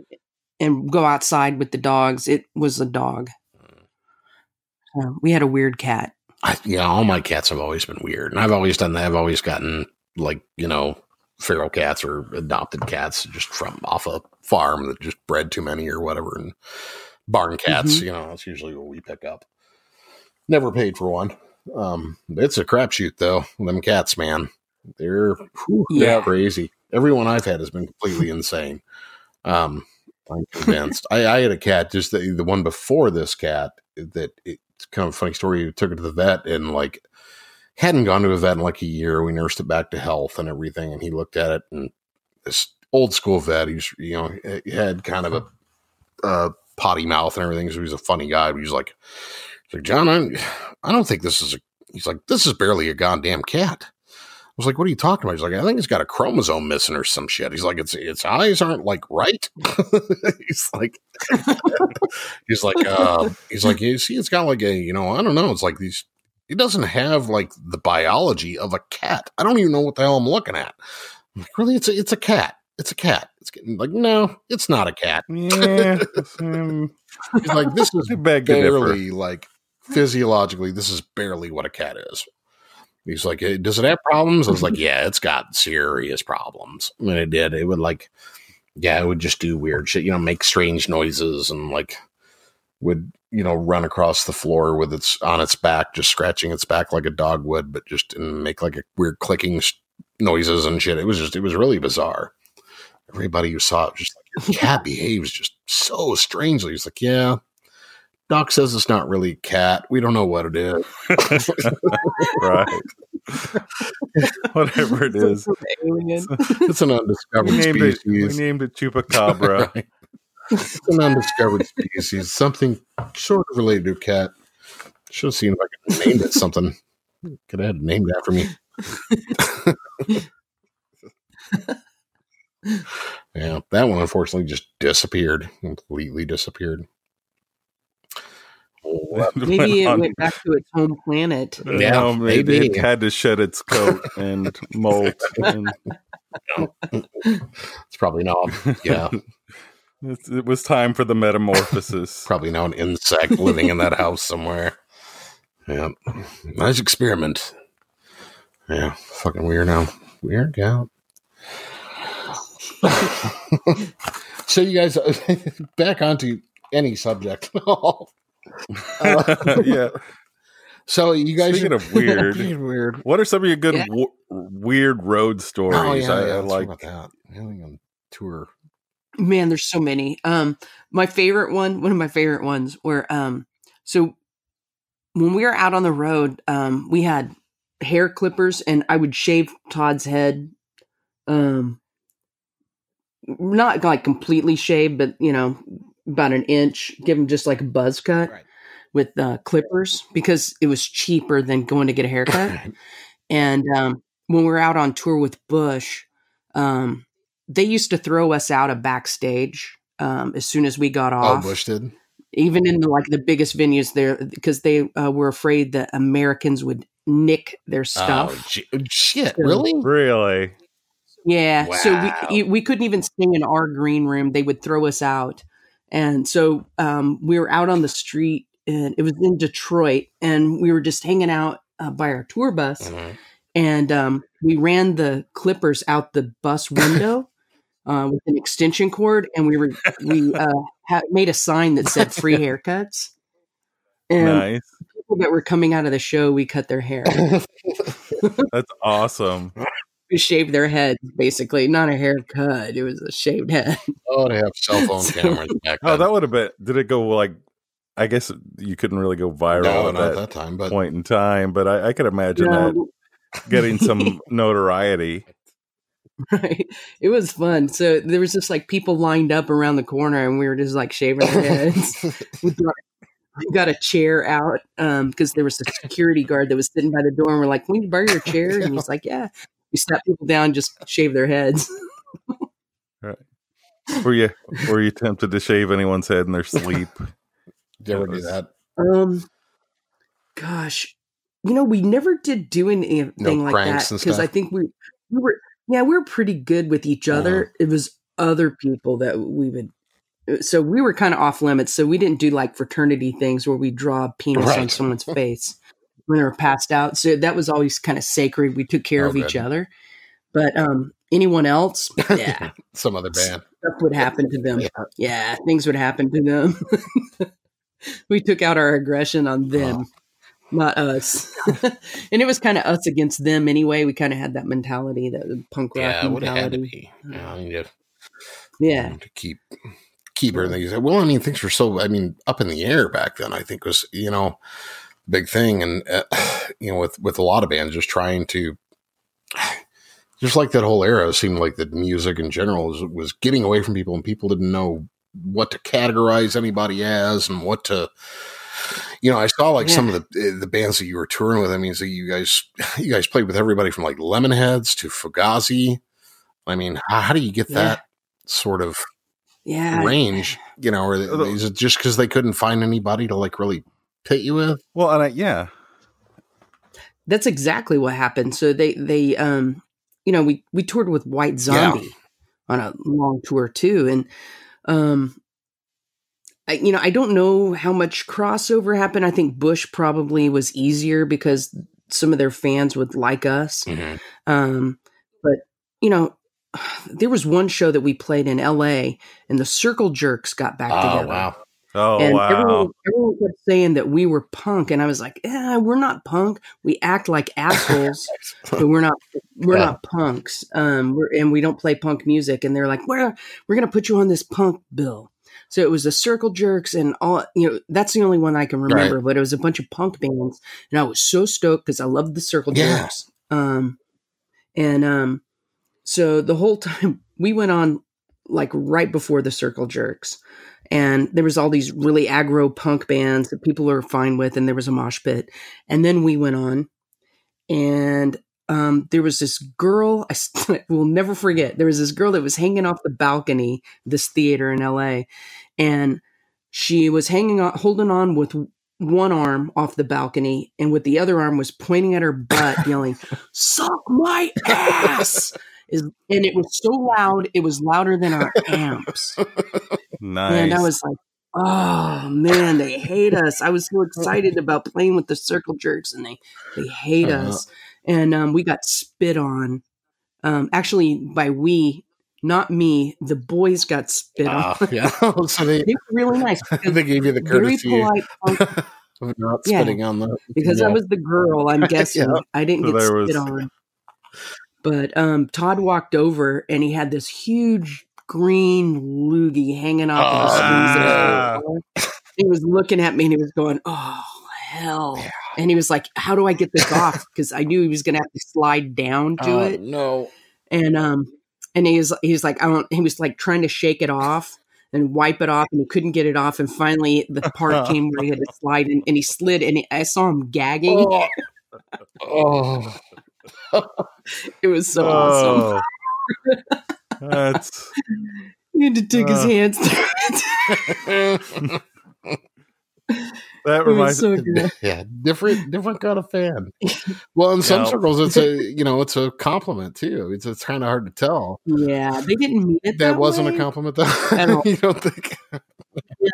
and go outside with the dogs. It was a dog. So we had a weird cat. I, yeah, all my cats have always been weird, and I've always done that. I've always gotten like you know feral cats or adopted cats just from off a farm that just bred too many or whatever, and barn cats. Mhm. You know, that's usually what we pick up. Never paid for one. Um, it's a crapshoot though. Them cats, man, they're whew, they're Yeah. crazy. Everyone I've had has been completely insane. Um, I'm convinced. I, I had a cat just the, the one before this cat that it kind of a funny story. We took it to the vet and like hadn't gone to a vet in like a year. We nursed it back to health and everything. And he looked at it and this old school vet, he's, you know, he had kind of a, potty mouth and everything. So he was a funny guy. But he's like, he's like, John, I, I don't think this is a, he's like, this is barely a goddamn cat. Was like, "What are you talking about?" He's like, "I think he's got a chromosome missing or some shit." He's like, "Its its eyes aren't like right." he's like, he's like, uh, he's like, you see, it's got like a, you know, I don't know. It's like these. It doesn't have like the biology of a cat. I don't even know what the hell I'm looking at. I'm like, really? It's a, it's a cat. It's a cat. It's getting like, no, it's not a cat. Yeah. um, He's like, this is I beg to differ. barely like physiologically, this is barely what a cat is. He's like, "Eh, does it have problems? I was like, yeah, it's got serious problems. Mean, it did. It would like, yeah, it would just do weird shit, you know, make strange noises and like would, you know, run across the floor with its on its back, just scratching its back like a dog would, but just and make like a weird clicking noises and shit. It was just, it was really bizarre. Everybody who saw it was just like, your cat behaves just so strangely. He's like, yeah, Doc says it's not really cat. We don't know what it is. right. Whatever it is. Some alien. It's an undiscovered We named it, we named it Chupacabra. Right. It's an undiscovered species. Something sort of related to a cat. Should have seen if I could name it something. Could have had it named after me. yeah, that one unfortunately just disappeared. Completely disappeared. Oh, Maybe it on- went back to its home planet. Yeah, No, it, maybe. it had to shed its coat and molt. And it's probably not. yeah, it's- it was time for the metamorphosis. probably now an insect living in that house somewhere. Yeah, nice experiment. Yeah, fucking weird now. Weird out. so you guys, back onto any subject. Uh, yeah. so you guys, Speaking are- of weird, weird. what are some of your good Yeah. w- weird road stories? Oh yeah, I, yeah I like. about that. Going on tour. Man, there's so many. Um, my favorite one, one of my favorite ones, where um, so when we were out on the road, um, we had hair clippers, and I would shave Todd's head. Um, not like completely shave, but you know, about an inch. Give him just like a buzz cut Right. with uh, clippers because it was cheaper than going to get a haircut. And um, when we were out on tour with Bush, um, they used to throw us out of backstage um, as soon as we got oh, off. Bush did. Even in the, like the biggest venues there, because they uh, were afraid that Americans would nick their stuff. Oh, gee- shit! So- Really? Really? Yeah. Wow. So we we couldn't even sing in our green room. They would throw us out. And so um, we were out on the street and it was in Detroit and we were just hanging out uh, by our tour bus Mhm. and um, we ran the clippers out the bus window uh, with an extension cord and we were we uh, ha- made a sign that said free haircuts. And nice. people that were coming out of the show, we cut their hair. That's awesome. We shaved their heads, basically. Not a haircut; it was a shaved head. Oh, they have cell phone So- cameras back Oh, that would have been. Did it go like? I guess you couldn't really go viral no, at not at that, that time, but point in time, but I, I could imagine No, that getting some notoriety. right. It was fun. So there was just like people lined up around the corner, and we were just like shaving our heads. we, got, we got a chair out um, because there was a security guard that was sitting by the door, and we're like, "Can we borrow your chair?" And he's like, "Yeah." We sat people down, just shave their heads. right. Were you were you tempted to shave anyone's head in their sleep? did you ever do that? Um, gosh, you know, we never did do anything No like that because I think we we were yeah we were pretty good with each other. Uh-huh. It was other people that we would. uh, So we were kind of off limits. So we didn't do like fraternity things where we draw a penis on someone's face when they were passed out. So that was always kind of sacred. We took care Oh, of each other. But um, anyone else, yeah, Some other band. stuff would happen to them. Yeah. Yeah, things would happen to them. we took out our aggression on them, not us. and it was kind of us against them anyway. We kind of had that mentality, that punk rock Yeah, it would have had to mentality. be. Yeah, you Yeah. to keep they said, well, I mean, things were so, I mean, up in the air back then, I think was, you know, big thing. And, uh, you know, with, with a lot of bands just trying to, just like that whole era, seemed like the music in general was, was getting away from people and people didn't know what to categorize anybody as and what to, you know, I saw like yeah. some of the the bands that you were touring with. I mean, so you guys you guys played with everybody from like Lemonheads to Fugazi. I mean, how, how do you get yeah. that sort of yeah range? You know, or is it just because they couldn't find anybody to like really pit you with? Well, and I, yeah, that's exactly what happened. So they they um you know we we toured with White Zombie yeah. on a long tour too, and um I, you know, I don't know how much crossover happened. I think Bush probably was easier because some of their fans would like us. Mm-hmm. Um, but you know, there was one show that we played in L.A. and the Circle Jerks got back oh, together. Wow. Oh and wow! Everyone, everyone, kept saying that we were punk, and I was like, "Yeah, we're not punk. We act like assholes, but we're not. We're yeah. not punks. Um, we're, and we don't play punk music." And they're like, "We're we're gonna put you on this punk bill." So it was the Circle Jerks and all, you know, that's the only one I can remember, right. but it was a bunch of punk bands. And I was so stoked because I loved the Circle yeah. Jerks. Um, and um, so the whole time we went on like right before the Circle Jerks. And there was all these really aggro punk bands that people were fine with, and there was a mosh pit. And then we went on, and um, there was this girl I will never forget. There was this girl that was hanging off the balcony, this theater in LA, and she was hanging on, holding on with one arm off the balcony, and with the other arm was pointing at her butt, yelling, "Suck my ass!" Is and it was so loud, it was louder than our amps. Nice. And I was like, oh man, they hate us. I was so excited about playing with the circle jerks, and they they hate uh-huh. us and um, we got spit on. Um, actually, by we, not me. The boys got spit on. Yeah, so they, they were really nice. they gave you the courtesy. Very polite. not spitting yeah, on them because yeah. I was the girl. I'm guessing yeah. I didn't so get spit was... on. But um, Todd walked over and he had this huge green loogie hanging off oh, of the. Ah. He was looking at me and he was going, "Oh hell!" Yeah. And he was like, "How do I get this off?" Because I knew he was going to have to slide down to uh, it. No. And um, and he was he was like, I don't. He was like trying to shake it off and wipe it off, and he couldn't get it off. And finally, the part came where he had to slide, and, and he slid, and he, I saw him gagging. Oh. oh. it was so oh. awesome. That's. He had to take uh. his hands that reminds so yeah different different kind of fan well in some circles it's a you know it's a compliment too it's it's kind of hard to tell yeah they didn't mean it that, that wasn't way. a compliment though you don't think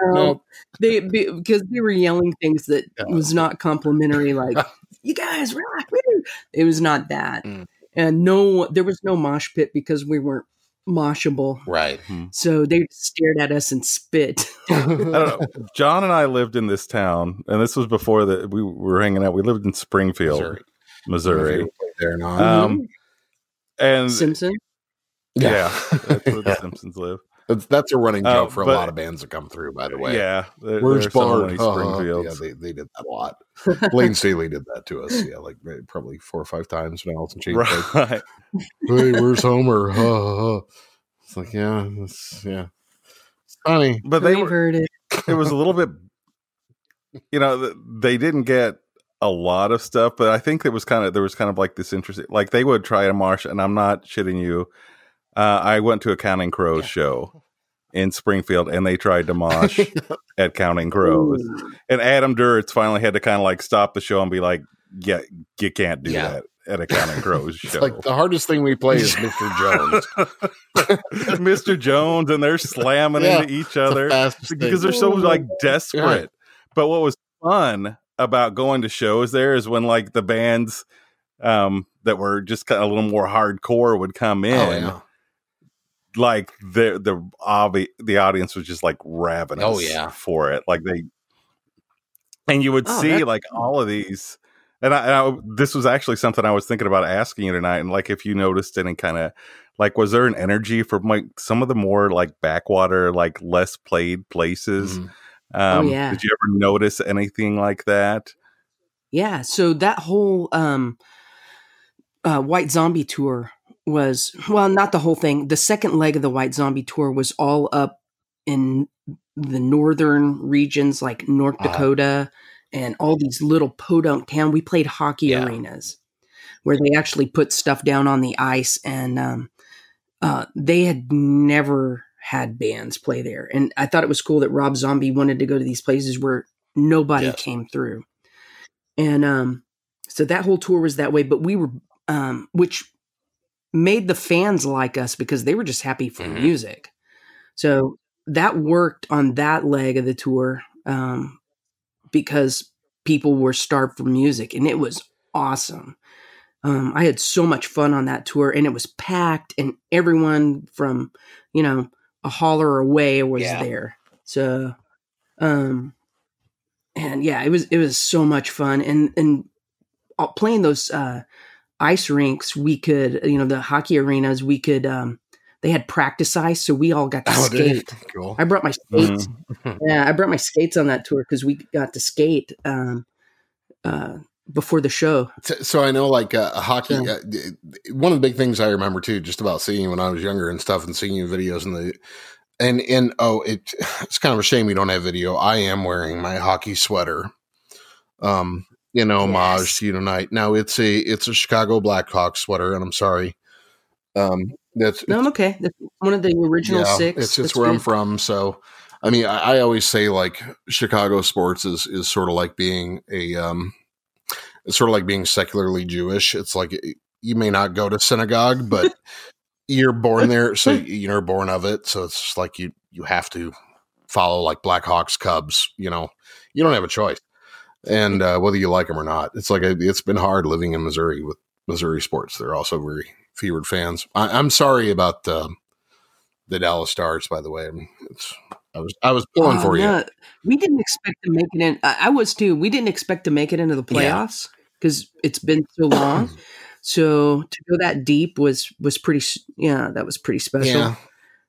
no, no. they because they were yelling things that yeah. was not complimentary like you guys rock it was not that mm. And no there was no mosh pit because we weren't moshable. Right. Hmm. So they stared at us and spit. John and I lived in this town, and this was before that we were hanging out. We lived in Springfield, Missouri. Missouri. There now. Um, and Simpson. Yeah, yeah that's where the Simpsons live. That's, that's a running joke uh, for a lot of bands that come through. By the way, yeah. There, Where's Bart? Uh, yeah, they, they did that a lot. Layne Staley did that to us. Yeah, like probably four or five times when Alice in Chains. Right. Like, hey, where's Homer? it's like yeah, it's, yeah. It's funny, but they were, heard it. It was a little bit. You know, they didn't get a lot of stuff, but I think it was kind of there was kind of like this interesting. Like they would try to marsh, and I'm not shitting you uh, I went to a Counting Crows yeah. show in Springfield, and they tried to mosh at Counting Crows, Ooh. and Adam Duritz finally had to kind of like stop the show and be like, "Yeah, you can't do yeah. that." At a Counting Crows show, like the hardest thing we play is Mr. Jones, Mr. Jones, and they're slamming yeah, into each other because they're so like desperate. But what was fun about going to shows there is when like the bands um, that were just kind of a little more hardcore would come oh, in. Oh, yeah like the the obvi- the audience was just like ravenous oh yeah for it like they and you would oh, see like all of these And, I, and I, this was actually something I was thinking about asking you tonight. And like, if you noticed any kind of like, was there an energy from like some of the more like backwater, like less played places? Mhm. Um, Oh, yeah. Did you ever notice anything like that? Yeah, so that whole um uh White Zombie tour was well, not the whole thing. The second leg of the White Zombie tour was all up in the northern regions like North Uh-huh. Dakota and all these little podunk town. We played hockey Yeah. arenas where they actually put stuff down on the ice and um uh they had never had bands play there. And I thought it was cool that Rob Zombie wanted to go to these places where nobody came through and um so that whole tour was that way but we were um which made the fans like us because they were just happy for Mhm. music so that worked on that leg of the tour um because people were starved for music and it was awesome um i had so much fun on that tour and it was packed and everyone from you know a holler away was Yeah. there so um and yeah, it was it was so much fun, and and uh, playing those uh, ice rinks, we could you know the hockey arenas, we could um, they had practice ice, so we all got to Oh, skate. Cool. I brought my skates. Mhm. Yeah, I brought my skates on that tour because we got to skate um, uh, before the show. So, so I know, like uh, hockey. Yeah. Uh, one of the big things I remember too, just about seeing when I was younger and stuff, and seeing your videos and the and and oh, it it's kind of a shame you don't have video. I am wearing my hockey sweater, um, in homage Yes. to you tonight. Now it's a it's a Chicago Blackhawks sweater, and I'm sorry. Um, that's No, I'm okay. That's one of the original six. It's it's where I'm from. So, I mean, I, I always say like Chicago sports is is sort of like being a um, it's sort of like being secularly Jewish. It's like you may not go to synagogue, but you're born there, so you're born of it. So it's just like you you have to follow like Blackhawks, Cubs. You know, you don't have a choice. And uh, whether you like them or not, it's like a, it's been hard living in Missouri with Missouri sports. They're also very fevered fans. I, I'm sorry about um, the Dallas Stars, by the way. I, mean, I was I was pulling Oh, for you. We didn't expect to make it in. I I was too. We didn't expect to make it into the playoffs because it's been so long. so to go that deep was was pretty. Yeah, that was pretty special. Yeah,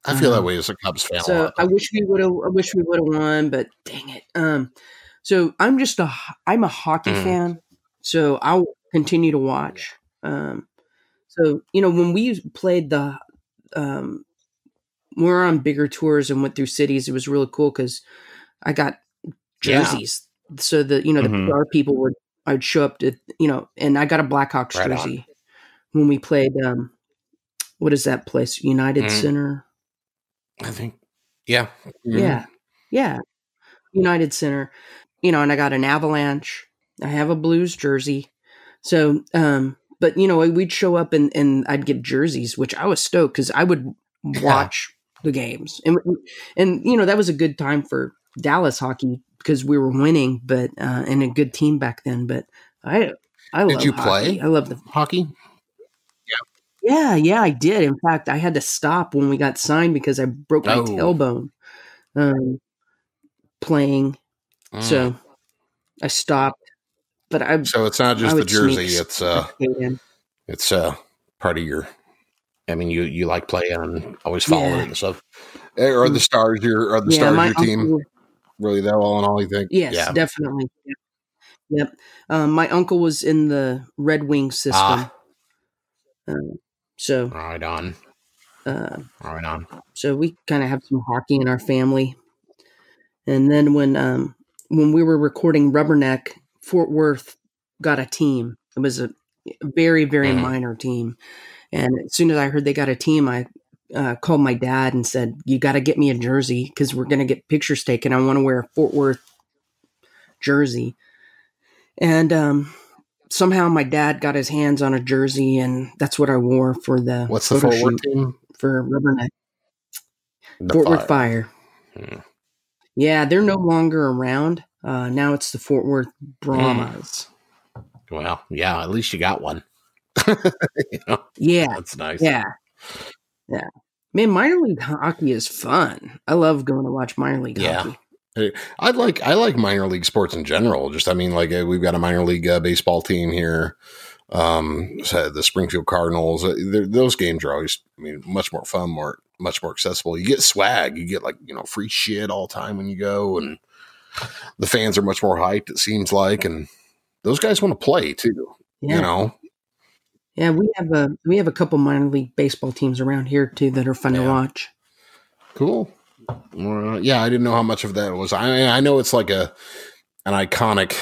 I feel that Um, way as a Cubs fan. So. I wish we would have. I wish we would have won, but dang it. Um, so I'm just a I'm a hockey Mm. fan, so I'll continue to watch. Um, so you know when we played the, um, we we're on bigger tours and went through cities. It was really cool because I got Yeah. jerseys. So the you know the Mhm. PR people would. I'd show up to you know, and I got a Blackhawks Right on. jersey when we played. Um, what is that place? United Mm. Center. I think, yeah, Mhm. Yeah. Yeah. United Center. You know, and I got an avalanche. I have a blues jersey. So, um, but you know, we'd show up and, and I'd get jerseys, which I was stoked because I would watch the games. And, and, you know, that was a good time for Dallas hockey because we were winning, but, uh, and a good team back then. But I, I Did love you hockey. play? I love the hockey. yeah, yeah, I did. In fact, I had to stop when we got signed because I broke my Oh. tailbone um, playing. Mm. So I stopped. But I, so it's not just the jersey; it's uh, it's uh, part of your. I mean, you you like playing and always following Yeah. and stuff. Eh, Are the stars your are the yeah, stars your team uncle- really that all in all? You think? Yes, Yeah. definitely. Yep. yep. Um, my uncle was in the Red Wing system. Ah. Um, so, Right on. uh, Right on. so we kind of have some hockey in our family. And then when um, when we were recording Rubberneck, Fort Worth got a team. It was a very very Mhm. minor team, and as soon as I heard they got a team, I uh, called my dad and said, "You got to get me a jersey because we're going to get pictures taken. I want to wear a Fort Worth jersey." And um, somehow my dad got his hands on a jersey, and that's what I wore for the What's the Fort Worth team? for Rubberneck. The Fort Worth Fire. Hmm. Yeah, they're no longer around. Uh, now it's the Fort Worth Brahmas. Well, yeah, at least you got one. you know, Yeah, that's nice. yeah, yeah. Man, minor league hockey is fun. I love going to watch minor league Yeah. hockey. I like I like minor league sports in general. Just I mean, like uh, we've got a minor league uh, baseball team here. Um, so the Springfield Cardinals. Uh, those games are always, I mean, much more fun, more much more accessible. You get swag. You get like you know free shit all the time when you go, and the fans are much more hyped. It seems like, and those guys want to play too. Yeah. You know. Yeah, we have a we have a couple minor league baseball teams around here too that are fun Yeah. to watch. Cool. Uh, yeah, I didn't know how much of that was. I I know it's like a an iconic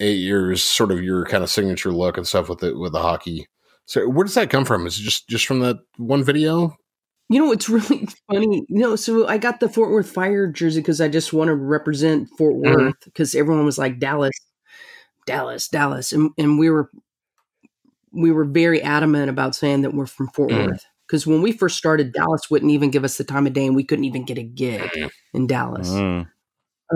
eight years sort of your kind of signature look and stuff with it with the hockey. So where does that come from? Is it just just from that one video? You know, it's really funny. You know, so I got the Fort Worth Fire jersey because I just want to represent Fort Mhm. Worth because everyone was like Dallas, Dallas, Dallas, and and we were we were very adamant about saying that we're from Fort Mhm. Worth because when we first started, Dallas wouldn't even give us the time of day, and we couldn't even get a gig in Dallas. Mm.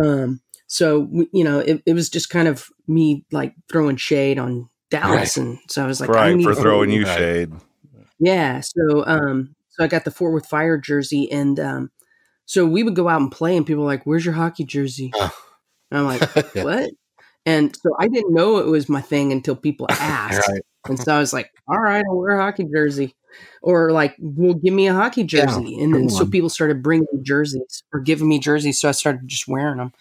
Um, so we, you know, it, it was just kind of me like throwing shade on Dallas, and so I was like, I right need for throwing you shade. yeah. So um so I got the Fort Worth Fire jersey and um so we would go out and play and people were like, Where's your hockey jersey? Uh. And I'm like, Yeah. What? And so I didn't know it was my thing until people asked. Right. And so I was like, All right, I'll wear a hockey jersey. Or like, well, give me a hockey jersey. and then come so on. people started bringing me jerseys or giving me jerseys. So I started just wearing them,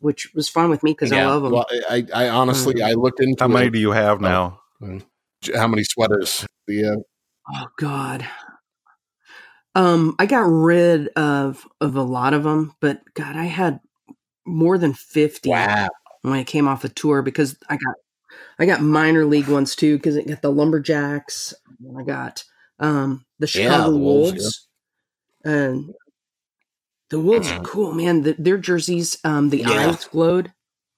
which was fun with me because I love them. Well, I, I honestly I looked into How many it. do you have now? how many sweaters? The uh, Oh God. Um, I got rid of of a lot of them, but God, I had more than fifty wow. when I came off the tour because I got I got minor league ones too because it got the Lumberjacks, and I got um the Yeah, Chicago the Wolves, Wolves, and the Wolves are cool, man. The, their jerseys, um, the Yeah. eyes glowed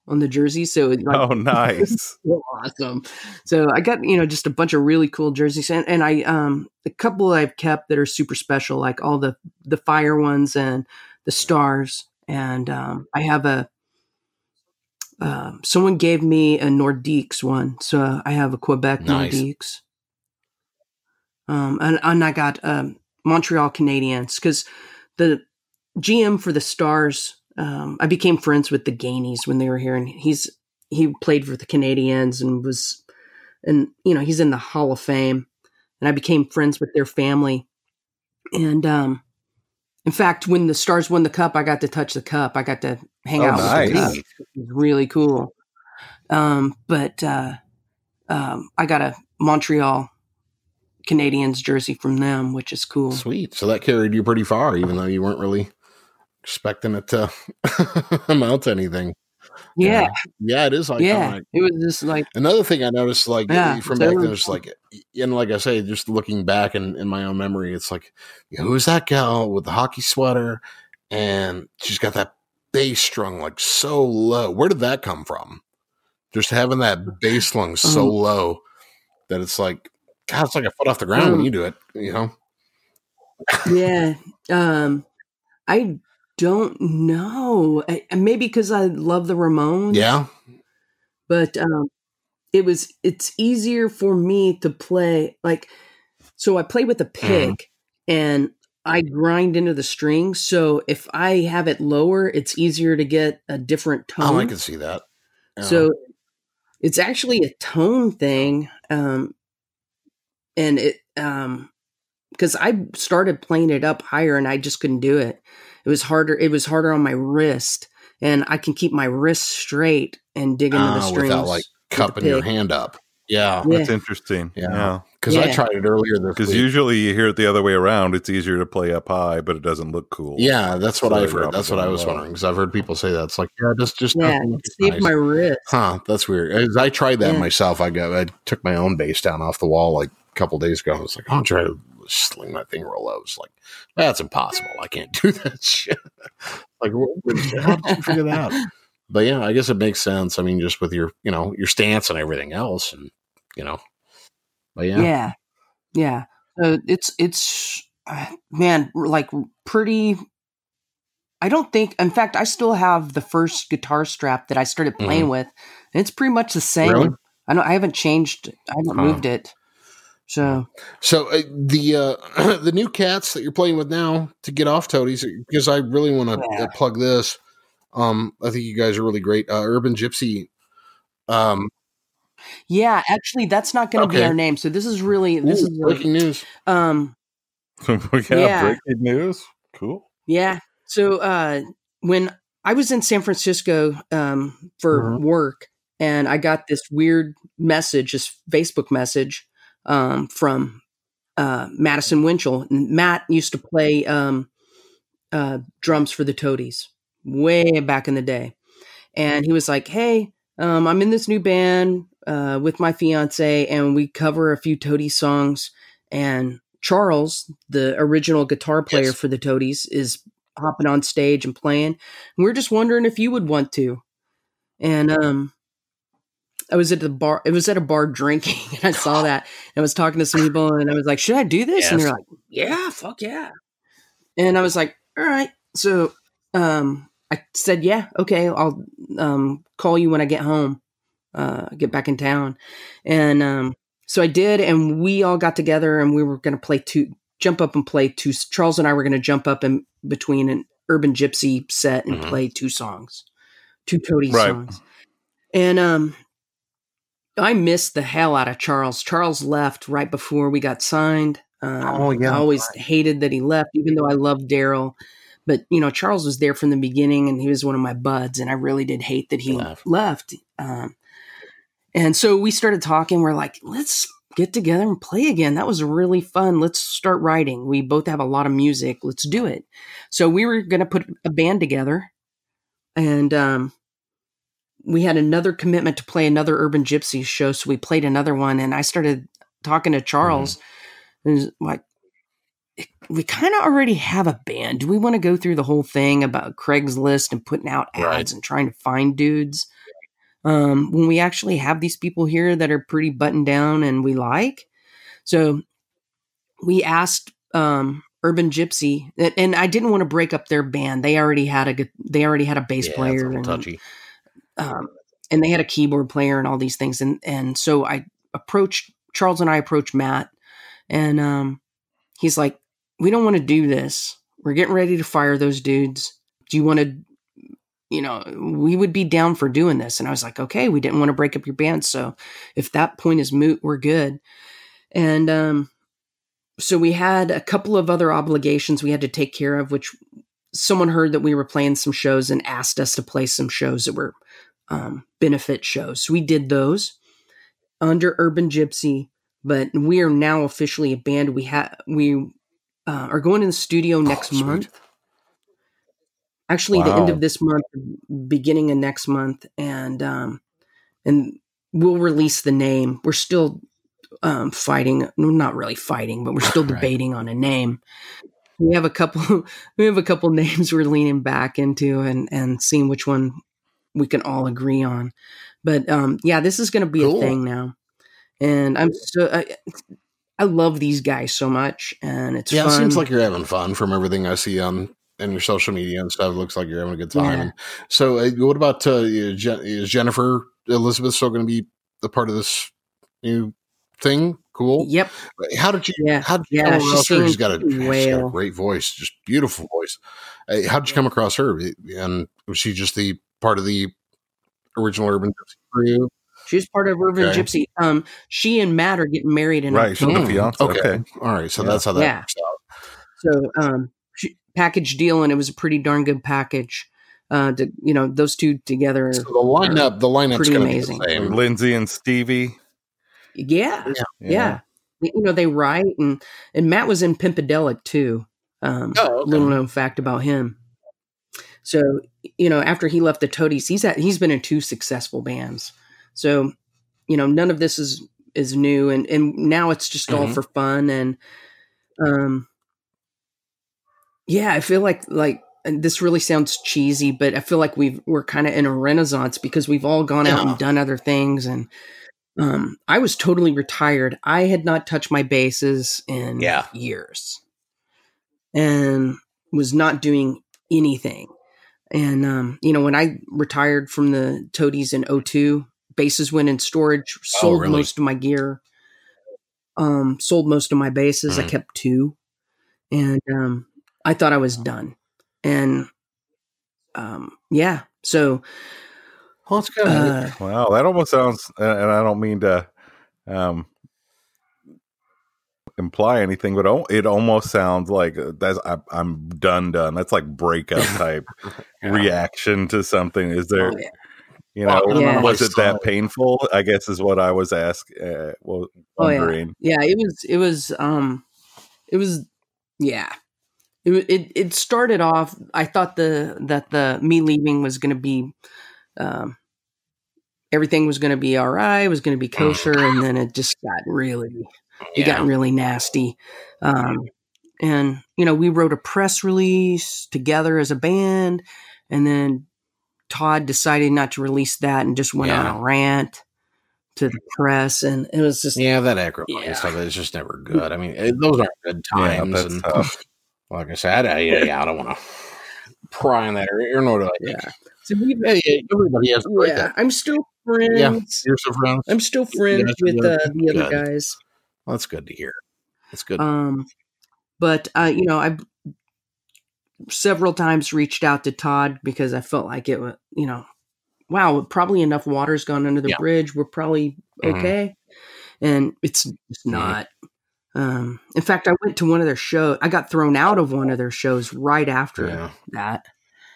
on the jerseys, so it, like, Oh, nice. so awesome. So I got, you know, just a bunch of really cool jerseys and, and I um a couple I've kept that are super special, like all the the fire ones and the stars. And um I have a um someone gave me a Nordiques one. So I have a Quebec Nice. Nordiques. Um and, and I got um Montreal Canadiens because the GM for the Stars, um, I became friends with the Gaineys when they were here, and he's he played for the Canadiens and was, and you know he's in the Hall of Fame, and I became friends with their family, and um, in fact, when the Stars won the cup, I got to touch the cup. I got to hang Oh, out with the nice. It was really cool. Um, but uh, um, I got a Montreal Canadiens jersey from them, which is cool. Sweet. So that carried you pretty far, even though you weren't really expecting it to amount to anything. Yeah, Yeah, it is iconic. yeah. It was just like Another thing I noticed, like Yeah, from back then, is like, and like I say, just looking back in, in my own memory, it's like, who's that gal with the hockey sweater, and she's got that bass strung like so low. Where did that come from? Just having that bass slung so Um, low that it's like, God, it's like a foot off the ground when Um, you do it. You know? yeah um i don't know I, maybe because i love the ramones Yeah. but um it was it's easier for me to play like so i play with a pick and i grind into the strings so if i have it lower it's easier to get a different tone Oh, I can see that. Yeah. so it's actually a tone thing. Um, and it, um, because I started playing it up higher and I just couldn't do it. It was harder. It was harder on my wrist, and I can keep my wrist straight and dig into the Ah, strings. without like cupping your hand up. Yeah. Yeah. That's interesting. Yeah. Yeah. Because I tried it earlier this Because usually you hear it the other way around. It's easier to play up high, but it doesn't look cool. Yeah, that's what So I've heard. That's what I was low. wondering because I've heard people say that. It's like, yeah, just just yeah, nothing. it It's saved nice. my wrist. Huh, that's weird. As I tried that Yeah. myself. I got I took my own bass down off the wall like a couple days ago. I was like, I'll try to sling my thing real low. It's like that's impossible. I can't do that shit. like, what- how did you figure that out? But yeah, I guess it makes sense. I mean, just with your you know your stance and everything else, and you know, but yeah, Yeah, yeah. So it's it's uh, man, like pretty. I don't think. In fact, I still have the first guitar strap that I started playing with. And it's pretty much the same. Really? I don't. I haven't changed. I haven't Huh. moved it. So So uh, the uh, the new cats that you're playing with now to get off toadies because I really want to Yeah. plug this. Um, I think you guys are really great. Uh, Urban Gypsy. Um, Yeah, actually, that's not going to be our name. So this is really this ooh, is like, breaking news. um yeah, Yeah. breaking news. Cool. yeah. So uh when I was in San Francisco um for Mhm. work and I got this weird message, this Facebook message um from uh Madison Winchell. Matt used to play um uh drums for the Toadies way back in the day. And he was like, "Hey, um, I'm in this new band uh, with my fiance, and we cover a few Toadies songs. And Charles, the original guitar player Yes. for the Toadies, is hopping on stage and playing. And we're just wondering if you would want to." And um, I was at the bar. It was at a bar drinking, and I saw that. And I was talking to some people, and I was like, "Should I do this?" And they're like, "Yeah, fuck yeah." And I was like, "All right." So um, I said, "Yeah, okay, I'll um, call you when I get home, uh, get back in town." And um, so I did, and we all got together, and we were going to play two, jump up and play two. Charles and I were going to jump up in between an urban gypsy set and Mhm. play two songs, two Toady Right. songs. And um, I missed the hell out of Charles. Charles left right before we got signed. Um, Oh, yeah, I always right. hated that he left, even though I loved Darrel. But you know, Charles was there from the beginning, and he was one of my buds, and I really did hate that he Left. left. Um, and so we started talking. We're like, let's get together and play again. That was really fun. Let's start writing. We both have a lot of music. Let's do it. So we were going to put a band together, and um, we had another commitment to play another Urban Gypsy show. So we played another one, and I started talking to Charles, and he's like, we kind of already have a band. Do we want to go through the whole thing about Craigslist and putting out ads Right. and trying to find dudes? Um, when we actually have these people here that are pretty buttoned down and we like. So we asked um, Urban Gypsy, and- and I didn't want to break up their band. They already had a they already had a bass Yeah, a player little and touchy. Um, and they had a keyboard player and all these things. And and so i approached charles and i approached matt and um, he's like we don't want to do this. We're getting ready to fire those dudes. Do you want to you know we would be down for doing this. And i was like okay we didn't want to break up your band so if that point is moot we're good. And um, so we had a couple of other obligations we had to take care of which someone heard that we were playing some shows and asked us to play some shows that were um, benefit shows. So we did those under Urban Gypsy, but we are now officially a band. We have we uh, are going in the studio next sweet. month. Actually, the end of this month, beginning of next month, and um, and we'll release the name. We're still um, fighting, no, not really fighting, but we're still Right. debating on a name. We have a couple. We have a couple names we're leaning back into, and and seeing which one we can all agree on. But um, yeah, this is going to be Cool. a thing now, and I'm so I, I love these guys so much, and it's Yeah, fun. it seems like you're having fun from everything I see on and your social media and stuff. It looks like you're having a good time. Yeah. So, uh, what about uh, is Jennifer Elizabeth still going to be a part of this new thing? Cool. yep, How did you? Yeah. How did you Yeah, come she's across her? She's got a she's got a great voice, just beautiful voice. How did you come across her? And was she just the part of the original Urban Gypsy crew? she's part of Urban Okay. Gypsy. Um, she and Matt are getting married in Right, she's the fiance. Okay. All right. So Yeah. that's how that Yeah. works out. So um, she, package deal, and it was a pretty darn good package. Uh, to, you know, those two together. So the lineup, the lineup's pretty going be amazing. the same. Lindsay and Stevie. yeah, yeah, You know, they write, and and Matt was in Pimpadelic too. Um, Oh, okay. little known fact about him. So you know, after he left the Toadies, he's at, he's been in two successful bands. So you know, none of this is is new, and and now it's just all Mhm. for fun and um, yeah, I feel like like and this really sounds cheesy, but I feel like we've we're kind of in a renaissance because we've all gone out and done other things and. Um, I was totally retired. I had not touched my basses in Yeah. years and was not doing anything. And, um, you know, when I retired from the Toadies in 02, basses went in storage, sold really? most of my gear, um, sold most of my basses. I Mhm. kept two. And um, I thought I was done. And um, yeah, so Well, uh, Wow, that almost sounds, and I don't mean to um, imply anything, but al- it almost sounds like uh, that's I, I'm done, done. That's like breakup type Yeah. reaction to something. Is there, oh, yeah. you know, Well, Yeah. was it that painful? I guess is what I was asking. Uh, well, Oh, yeah. yeah, it was it was um it was yeah. It, wa- it it started off I thought the that the me leaving was going to be um everything was going to be all right, it was going to be kosher and then it just got really it Yeah. got really nasty. Um and you know, we wrote a press release together as a band and then Todd decided not to release that and just went on a rant to the press and it was just Yeah, that acrimony Yeah. stuff is just never good. I mean, it, those aren't good times. that's and tough. like I said, I, yeah, yeah, I don't want to pry on that or, or nor do I. yeah. So we've Yeah, yeah, everybody has a right yeah, there. I'm still friends. Yeah. Here's some friends. I'm still friends Yes, with uh, the other good. guys. Well, that's good to hear. That's good. Um, but uh, you know, I've several times reached out to Todd because I felt like it was, you know, wow, probably enough water's gone under the Yeah. bridge. We're probably Mhm. okay, and it's it's Mhm. not. Um, in fact, I went to one of their shows. I got thrown out of one of their shows right after yeah. that.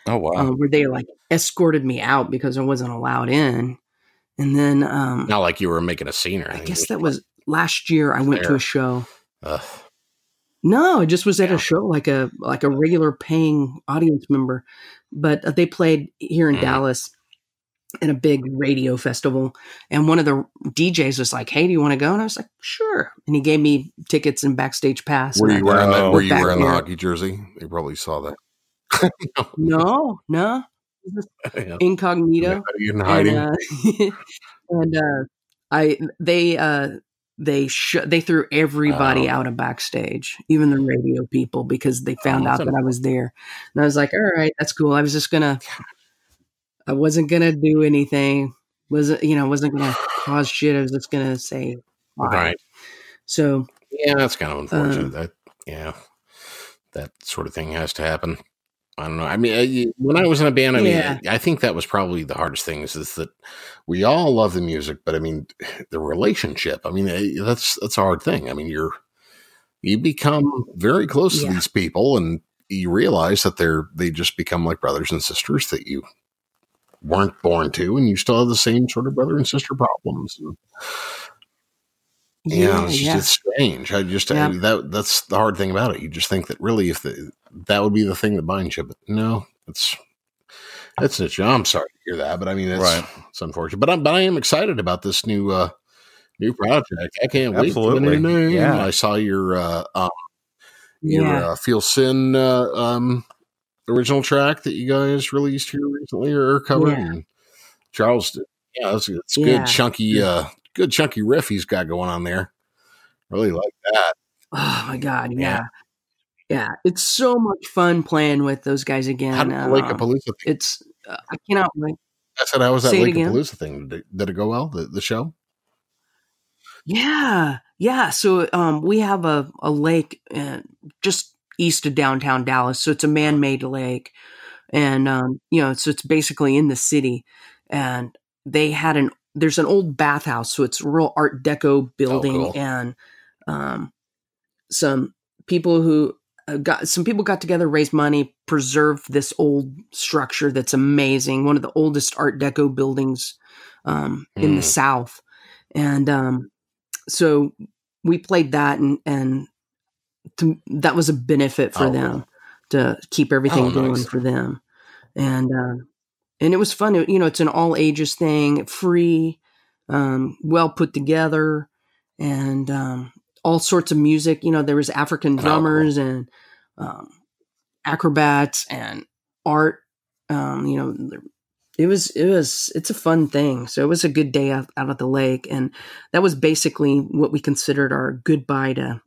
Oh wow. uh, where they like escorted me out because I wasn't allowed in. And then um, Not like you were making a scene or anything. I guess that was last year. I went to a show. Ugh. No, I just was at Yeah. a show like a like a regular paying audience member, but uh, they played here in Mhm. Dallas at a big radio festival, and one of the DJs was like, "Hey, do you want to go?" And I was like, "Sure." And he gave me tickets and backstage pass. Were you wearing that? Were you wearing the hockey jersey? They probably saw that. No, no, yeah. incognito. In hiding. And, uh, and uh, I they uh, they sh- they threw everybody Oh. out of backstage, even the radio people, because they found Oh, out that I was there. And I was like, "All right, that's cool." I was just gonna, I wasn't gonna do anything. wasn't you know wasn't gonna cause shit. I was just gonna say bye. right. So Yeah, that's kind of unfortunate. Um, that yeah, that sort of thing has to happen. I don't know. I mean, I, when I was in a band, I mean, Yeah. I, think that was probably the hardest thing is, is that we all love the music, but I mean, the relationship. I mean, eh, that's that's a hard thing. I mean, you're you become very close to these people, and you realize that they're they just become like brothers and sisters that you weren't born to, and you still have the same sort of brother and sister problems. And, yeah, yeah, it's, just, it's strange. I just Yeah. I, that that's the hard thing about it. You just think that really, if the, that would be the thing that binds you, but no, it's it's not. I'm sorry to hear that, but I mean, it's Right. it's unfortunate. But I'm but I am excited about this new uh new project. I can't wait for the Absolutely. Yeah. I saw your uh um, your yeah. uh, Feel Sin uh, um original track that you guys released here recently or covered. Yeah. And Charles, yeah, it's, it's Yeah. good chunky uh good chunky riff he's got going on there. Really like that. Oh my god, Yeah. yeah. Yeah, it's so much fun playing with those guys again. How did the Lake Palooza thing? it's uh, I cannot wait. I said, how was that Lake. Palooza thing? Did it, did it go well? The, the show? Yeah, yeah. So um, we have a a lake uh, just east of downtown Dallas. So it's a man made lake, and um, you know, so it's basically in the city. And they had an there's an old bathhouse, so it's a real Art Deco building, cool. and um, some people who uh, got some people got together, raised money, preserved this old structure that's amazing, one of the oldest Art Deco buildings um, in the Mm. South, and um, so we played that, and and to, that was a benefit for Oh, them to keep everything Oh, going nice. for them, and um, and it was fun. It- you know, it's an all ages thing, free, um, well put together, and um, all sorts of music. You know, there was African Oh, drummers and um, acrobats and art. Um, you know, it was it was it's a fun thing. So it was a good day out, out at the lake, and that was basically what we considered our goodbye to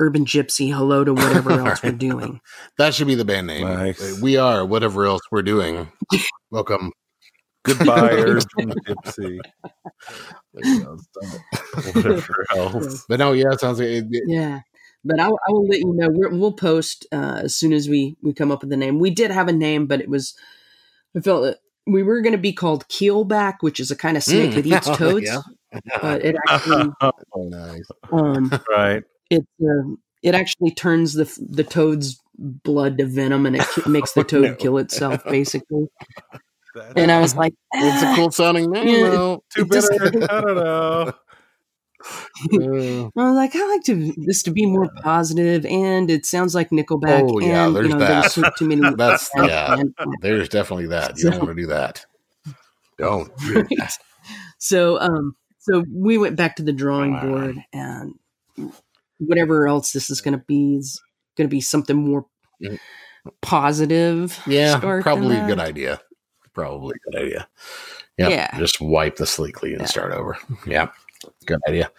urban gypsy. Hello to whatever else we're doing. That should be the band name. Nice. We are whatever else we're doing. Welcome. Goodbye, urban gypsy. There you go. It's done. Whatever else. But no, yeah, it sounds like it, it- Yeah. But I, I will let you know. We're, we'll post uh, as soon as we we come up with the name. We did have a name, but it was I felt that we were going to be called keelback, which is a kind of snake Mm. that eats toads, Yeah. but it actually Oh, nice. um, right. It uh, it actually turns the the toad's blood to venom and it makes the Oh, toad no. kill itself basically. That's And I was like, It's a "Ah." cool sounding name, too bitter. I don't know. I was like, I like to this to be more positive, and it sounds like Nickelback. Oh, yeah, and, there's you know, that. there's too, many. That's yeah. planned. There's definitely that. You don't want to do that. Don't. do. Right. So, um, so we went back to the drawing Wow. board, and whatever else this is going to be is going to be something more Mm. positive. Yeah, probably a good idea. Probably a good idea. Yeah, Yeah. just wipe the slate clean and Yeah. start over. Yeah, good idea.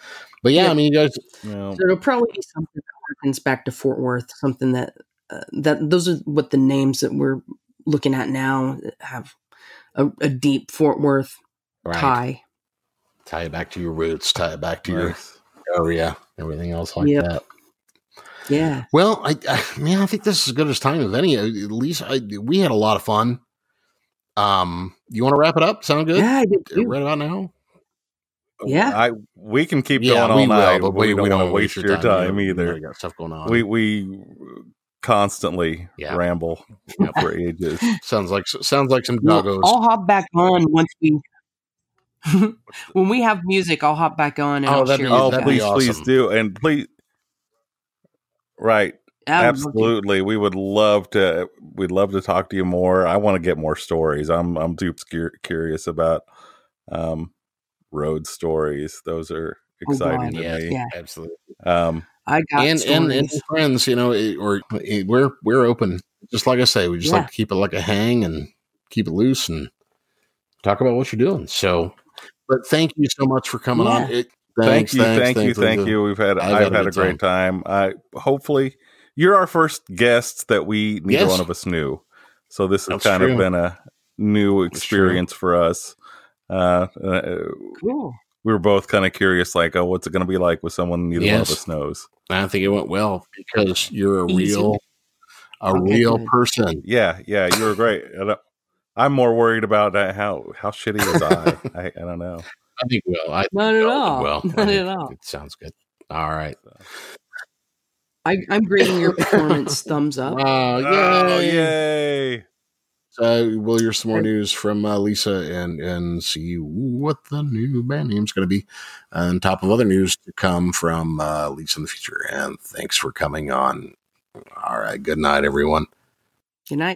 But yeah, Yeah. I mean, you guys. No. So it'll probably be something that harkens back to Fort Worth, something that uh, that those are what the names that we're looking at now have a, a deep Fort Worth Right. tie. Tie it back to your roots. Tie it back to your Nice. Area. Everything else like Yep. that. Yeah, Well, I, I man, I think this is as good as time as any. At least I, we had a lot of fun. Um, you want to wrap it up? Sound good? yeah, I did too. Right about now. Yeah. I we can keep Yeah, going all we night, but we, we don't, want to waste your time, We- we either. got stuff going on. We we constantly Yeah. ramble Yep. for ages. sounds like sounds like some Well, doggos. I'll hop back on once we. when we have music, I'll hop back on and Oh, I'll that'd be- oh, that'd please, guys. please do, and please, right, I would love to. absolutely, we would love to. We'd love to talk to you more. I want to get more stories. I'm I'm too curious about um, road stories. Those are Oh, exciting God. to yeah, me. Yeah. absolutely. Um, I got And, and and friends, you know, or we're we're open. Just like I say, we just Yeah. like to keep it like a hang and keep it loose and talk about what you're doing. So, but thank you so much for coming on. Yeah. It, thank you, thanks, thank you, thank you. We've had I've I've, had a had a great time. I hopefully you're our first guest that we neither Yes. one of us knew. So this has That's kind true. of been a new experience for us. Uh, uh, cool. we were both kind of curious, like, oh, what's it going to be like with someone neither one of us knows? I think it went well because you're a Easy. real, a Okay, real person. Yeah, yeah, you were great. I don't- I'm more worried about that. how how shitty was I. I. I don't know. I think well. I Not at well, all. Well, Not think at all. It sounds good. All right. I, I'm grading your performance thumbs up. Uh, Oh, yay. yay! So we'll hear some more news from uh, Lisa and and see what the new band name's going to be, on top of other news to come from uh, Lisa in the future. And thanks for coming on. All right, good night, everyone. Good night.